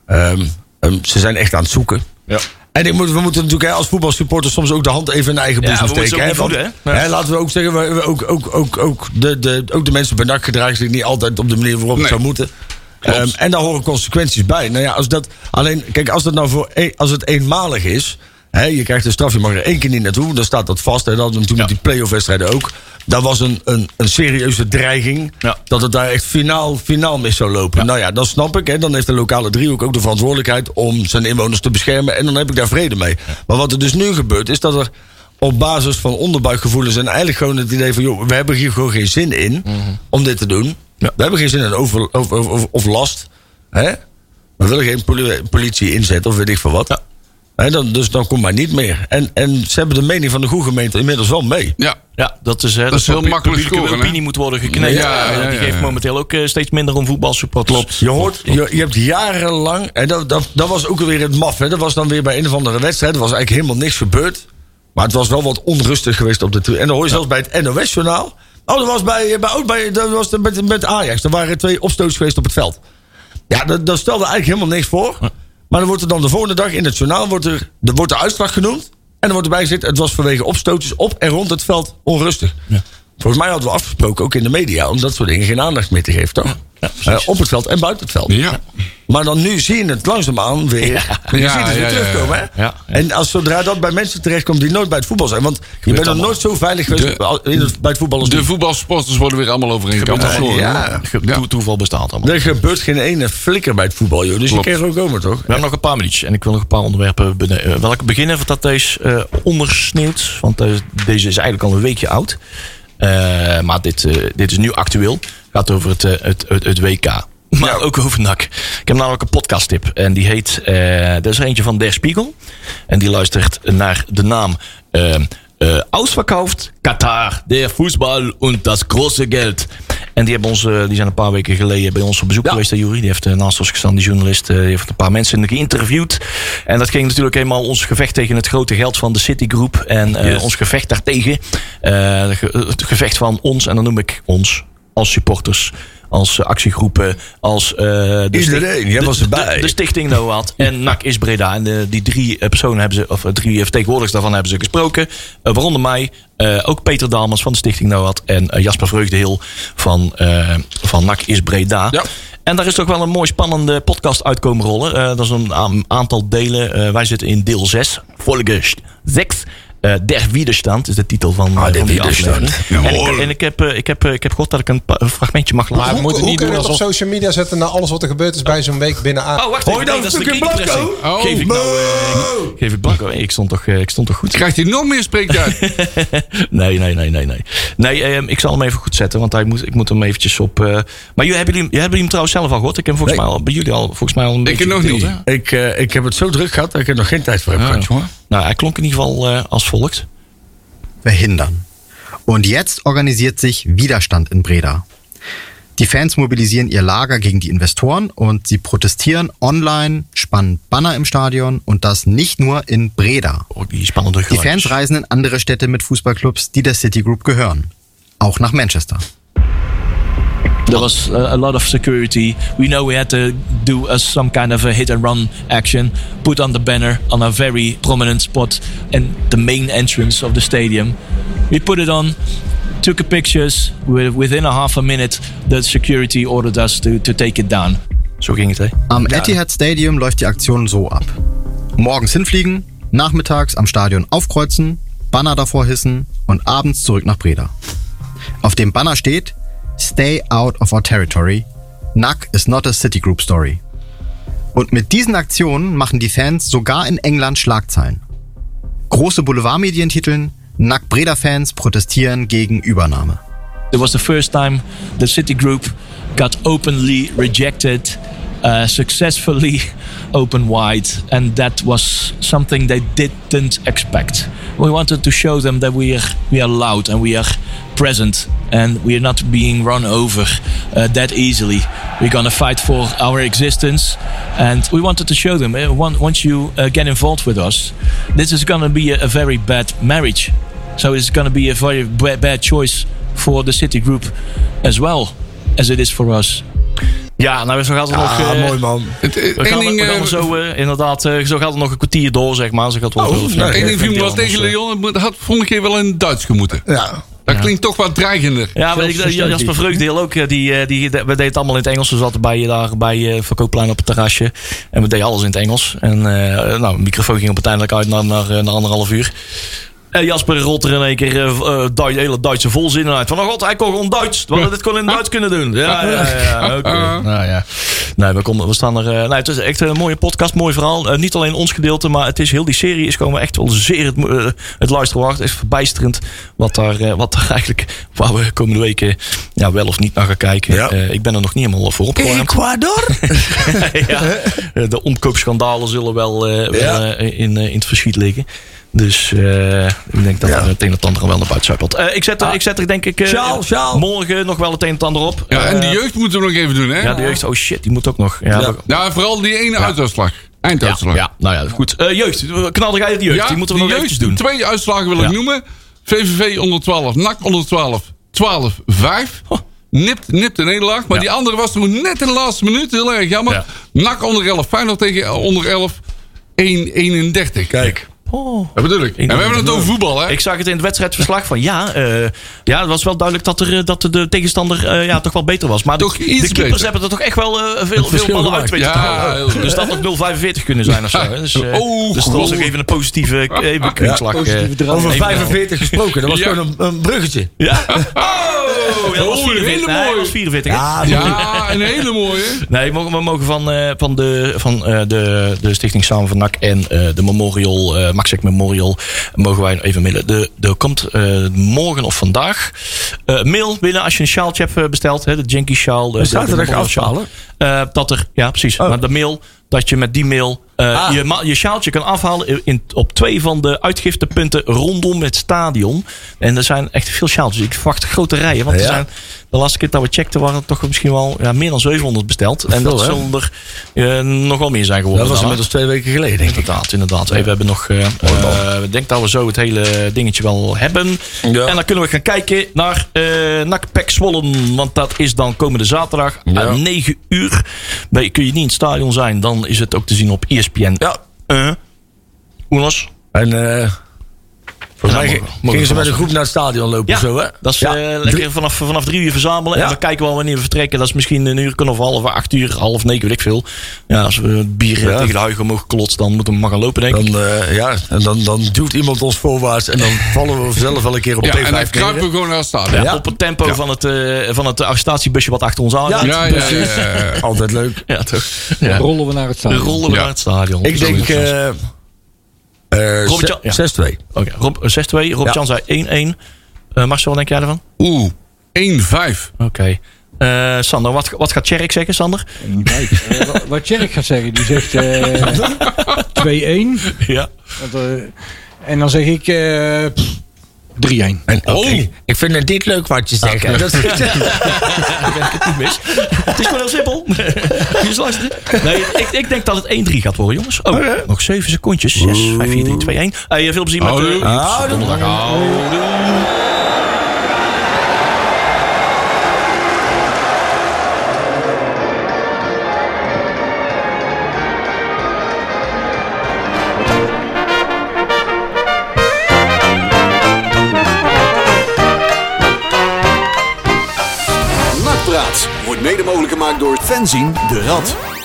ehm, ehm, ze zijn echt aan het zoeken. Ja. En ik moet, we moeten natuurlijk hè, als voetbalsupporters soms ook de hand even in de eigen Ja, boezem moeten steken. hè, want, voeden, hè? Ja. laten we ook zeggen, we, we ook, ook, ook, ook, de, de, ook de mensen bij NAC gedragen zich niet altijd op de manier waarop het zou moeten. Ehm, en daar horen consequenties bij. Nou ja, als dat alleen, kijk, als dat nou voor e- als het eenmalig is. Je krijgt een straf, je mag er één keer niet naartoe. Dan staat dat vast. En dat hadden we toen Ja. met die play-off wedstrijden ook. Dat was een, een, een serieuze dreiging. Ja. Dat het daar echt finaal, finaal mis zou lopen. Nou ja, dat snap ik. Hè. Dan heeft de lokale driehoek ook de verantwoordelijkheid om zijn inwoners te beschermen. En dan heb ik daar vrede mee. Maar wat er dus nu gebeurt, is dat er op basis van onderbuikgevoelens en eigenlijk gewoon het idee van, joh, we hebben hier gewoon geen zin in om dit te doen. We hebben geen zin in over, over, over- of last. Hè? We willen geen poli- politie inzetten of weet ik veel wat. Dan, dus dan komt maar niet meer. En, en ze hebben de mening van de goede gemeente inmiddels wel mee. Ja. Ja, dat is, hè, is heel makkelijk publieke opinie moet worden gekneed. Ja, ja, die geeft ja. momenteel ook eh, steeds minder om voetbalsupporters. Klopt. Je hoort, je, je hebt jarenlang, en dat, dat, dat was ook weer het maf. Hè. Dat was dan weer bij een of andere wedstrijd. Er was eigenlijk helemaal niks gebeurd. Maar het was wel wat onrustig geweest op de tribune. En dan hoor je zelfs bij het NOS-journaal. Oh, dat was bij, bij, ook bij dat was met, met Ajax. Er waren twee opstootjes geweest op het veld. Ja, dat, dat stelde eigenlijk helemaal niks voor. Maar dan wordt er dan de volgende dag in het journaal wordt er, er wordt de uitslag genoemd. En dan wordt erbij gezegd, het was vanwege opstootjes op en rond het veld onrustig. Volgens mij hadden we afgesproken, ook in de media, om dat soort dingen geen aandacht meer te geven, toch? Eh, op het veld en buiten het veld. Ja. Maar dan nu zie je het langzaamaan weer. Je Ja, ziet het weer ja, ja, terugkomen, hè? Ja. En als zodra dat bij mensen terechtkomt die nooit bij het voetbal zijn. Want je bent nog nooit zo veilig geweest De- in het- bij het voetbal als De voetbalsporters worden weer allemaal overeenkomen. allemaal. Ja. Ja. toe- toeval bestaat allemaal. Er gebeurt geen ene flikker bij het voetbal, joh. Dus Klopt. je kan er ook komen, toch? We hebben nog een paar minuutjes en ik wil nog een paar onderwerpen eh, welke beginnen voordat deze eh, ondersneeuwt. Want deze is eigenlijk al een weekje oud. Eh, maar dit, eh, dit is nu actueel. gaat over het, eh, het, het, het WK. Maar ook over NAC. Ik heb namelijk een podcasttip. En die heet... dat is er eentje van Der Spiegel. En die luistert naar de naam... eh, Ausverkauft Qatar, der Fußball und das große Geld. En die, hebben ons, eh, die zijn een paar weken geleden bij ons op bezoek geweest, hè, Jury. Die heeft eh, naast ons gestaan, die journalist. eh, die heeft een paar mensen geïnterviewd. En dat ging natuurlijk eenmaal ons gevecht tegen het grote geld van de Citigroup. En Yes. ons gevecht daartegen. Ge- het gevecht van ons, en dan noem ik ons als supporters. Als eh, actiegroepen, als... eh, de Iedereen, jij was erbij. De, de Stichting NOAD en NAC is Breda. En de, die drie eh, personen hebben ze, of eh, drie vertegenwoordigers daarvan hebben ze gesproken. Eh, waaronder mij, eh, ook Peter Dalmans van de Stichting NOAD en eh, Jasper Vreugdehil van, eh, van NAC is Breda. Ja. En daar is toch wel een mooi spannende podcast uitkomen rollen. Eh, dat is een aantal delen. Eh, wij zitten in deel 6, Folge 6. Eh Der Widerstand is de titel van, eh, Ah, Der van die Widerstand. En, ik, en ik, heb, eh, ik, heb, eh, ik heb gehoord dat ik een, fragmentje mag Maar laten. we moeten hoe niet kun je doen het op alsof... social media zetten naar alles wat er gebeurd is bij zo'n week binnen aan. Oh, wacht even. Nee, dan dat is een de blanco? Geef ik nou, eh, geef ik blanco. Ik stond toch, eh, ik stond toch goed? Krijgt hij nog meer spreektijd? Nee, nee, nee, nee, nee. Nee, ehm, ik zal hem even goed zetten, want hij moet, ik moet hem eventjes op... eh, maar jullie hebben, jullie, hebben jullie hem trouwens zelf al gehoord? Ik heb hem volgens Nee. mij al, bij jullie al, volgens mij al een beetje nog gedeeld, niet. hè? Ik, eh, ik heb het zo druk gehad dat ik er nog geen tijd voor heb Ja. gehad, jongen. Nou, hij klonk in ieder geval eh, als volgt. verhindern. Und jetzt organisiert sich Widerstand in Breda. Die Fans mobilisieren ihr Lager gegen die Investoren und sie protestieren online, spannen Banner im Stadion und das nicht nur in Breda. Oh, die Die. Fans reisen in andere Städte mit Fußballclubs, die der Citigroup gehören. Auch nach Manchester. There was uh, a lot of security. We know we had to do a, some kind of a hit and run action, put on the banner on a very prominent spot in the main entrance of the stadium. We put it on, took a pictures. Within a half a minute, the security ordered us to, to take it down. Zo ging het, hè? Am Etihad Stadium läuft die Aktion so ab. Morgens hinfliegen, nachmittags am Stadion aufkreuzen, Banner davor hissen und abends zurück nach Breda. Auf dem Banner steht Stay out of our territory. NAC is not a Citigroup story. Und mit diesen Aktionen machen die Fans sogar in England Schlagzeilen. Große Boulevardmedien titeln NAC Breda-Fans protestieren gegen Übernahme. It was the first time the Citigroup got openly rejected, uh, successfully open wide, and that was something they didn't expect. We wanted to show them that we are we are loud and we are present and we are not being run over uh, that easily. We're gonna fight for our existence, and we wanted to show them uh, on- once you uh, get involved with us, this is gonna be a, a very bad marriage. So it's to be a very ba- bad choice for the City Group as well as it is for us. Ja, nou zo gaat het nog. Ah, eh, mooi man. Het, eh, We gaan, ding, we gaan eh, zo eh, inderdaad, eh, zo gaat het nog een kwartier door, zeg maar. Zo gaat het wel Oh, door. nou, één ding viel me wel tegen Leon. Het had volgende keer wel in Duits gemoeten. Ja. Dat klinkt toch wat dreigender. Ja, weet ik, Jasper Vreugdeel ook. Die, die, we deden het allemaal in het Engels. We zaten bij, daar bij eh Verkoopplein op het terrasje. En we deden alles in het Engels. En eh, nou, de microfoon ging op uiteindelijk uit naar, naar, eh, naar anderhalf uur. En Jasper rolt er in één keer eh, eh, Dui- hele Duitse volzinnen uit. Van, oh god, hij kon gewoon Duits. We hadden dit gewoon in Duits kunnen doen. Ja, ja, ja. Oké. Nou ja. Nee, we, komen, we staan er... eh, nee, het is echt een mooie podcast, mooi verhaal. Eh, niet alleen ons gedeelte, maar het is heel die serie is gewoon echt wel zeer het, eh, het luisteren waard. Het is verbijsterend wat daar, eh, wat daar eigenlijk... Waar we komende weken ja, wel of niet naar gaan kijken. Ja. Eh, ik ben er nog niet helemaal voor opgewarmd. Ecuador? ja, eh, de omkoopschandalen zullen wel, eh, wel eh, in, eh, in het verschiet liggen. Dus eh, ik denk dat Ja. er het een en ander wel naar buiten zuipelt. Eh, ik, zet er, ik zet er denk ik eh, sjaal. morgen nog wel het een en ander op. Ja, en de Eh, jeugd moeten we nog even doen, hè? Ja, de jeugd. Oh shit, die moet ook nog. Ja, Ja. vooral die ene uitslag. Einduitslag. ja, nou ja, goed. Eh, jeugd, knalde jij de jeugd? Ja, die moeten we die nog jeugd, eventjes doen. Twee uitslagen wil Ja. ik noemen. VVV onder 12, NAC onder 12, 12-5. Nipt, nipt de nederlaag. Maar Ja. die andere was toen net in de laatste minuut. Heel erg jammer. Ja. NAC onder 11, Feyenoord tegen onder 11, 1-31. Kijk. Oh. Dat bedoel ik. En we hebben het over voetbal, hè? Ik zag het in het wedstrijdverslag van ja, eh, ja, het was wel duidelijk dat, er, eh, dat de tegenstander eh, ja, toch wel beter was. Maar de, iets de keepers beter. hebben er toch echt wel eh, veel, veel ballen uit weten Ja, te. Dus dat nog 0,45 kunnen zijn of zo. Hè. Dus, eh, Oh, dus dat was nog even een positieve even kwinkslag. Over even- 45 gesproken, dat was Ja. gewoon een, een bruggetje. Ja. Oh, dat was Oh, een 44. hele mooie. was 44. hè? Ja, Ja, een hele mooie. Nee, we mogen, we mogen van, eh, van, de, van eh, de, de Stichting Samen van NAC en eh, de Memorial, Maxek Memorial, mogen wij even mailen. De, er komt eh, morgen of vandaag eh, mail binnen als je een sjaaltje hebt eh, besteld. Hè, de Janky sjaal. De, zaterdag afhalen? Dat er, ja precies. Oh. Maar de mail, dat je met die mail Ah. je, je sjaaltje kan afhalen in, op twee van de uitgiftepunten rondom het stadion. En er zijn echt veel sjaaltjes. Ik verwacht grote rijen. Want er zijn, de laatste keer dat we checkten waren er toch misschien wel ja, meer dan 700 besteld. En dat hè? zullen er eh, nog wel meer zijn geworden. Dat was inmiddels twee weken geleden. Inderdaad, inderdaad. Hey, we hebben nog. eh eh, ik denk dat we zo het hele dingetje wel hebben. Ja. En dan kunnen we gaan kijken naar NAC Pek Zwollen. Want dat is dan komende zaterdag om 9 uur. Kun je niet in het stadion zijn, dan is het ook te zien op ESPN. Ja. Uh, Oenos. En eh volgens mij gingen ze met een wel groep naar het stadion lopen Ja, of zo, hè? dat is Ja. eh, lekker vanaf, vanaf drie uur verzamelen. Ja. En we kijken wel wanneer we vertrekken. Dat is misschien een uur of half, acht uur, half negen, weet ik veel. Ja, als we het bier eh, Ja. tegen de huigen mogen klotsen, dan moeten we maar gaan lopen, denk ik. Dan, eh, ja, en dan, dan duwt iemand ons voorwaarts en dan vallen we zelf wel een keer op Ja, P5 en dan kruipen we gewoon naar het stadion. Ja, Op het tempo van, het, eh, van het arrestatiebusje wat achter ons aan Ja. Ja, ja, ja, ja, ja. Altijd leuk. Ja, toch? Ja. Rollen we naar het stadion. rollen we Ja. naar het stadion. Ik denk is het. eh eh, Robert-Jan, ja. 6-2. Oké, Rob, eh, 6-2. Rob-Jan zei 1-1. Eh Marcel, wat denk jij ervan? Oeh, 1-5. Oké. Eh, Sander, wat, wat gaat Tjerk zeggen, Sander? Eh, wat- wat Tjerk gaat zeggen, die zegt eh 2-1. Ja. Want, en dan zeg ik eh, pff, 3-1. En, oké, Oh. Ik vind het niet leuk wat je zegt. Dat, Daar ben ik het niet mis. het is gewoon heel simpel. Eens luisteren? Nee, ik, ik denk dat het 1-3 gaat worden, jongens. Oh, nog 7 secondjes. 6, 5, 4, 3, 2, 1. Hey, veel plezier met de... mede mogelijk gemaakt door Fenzin de Rad.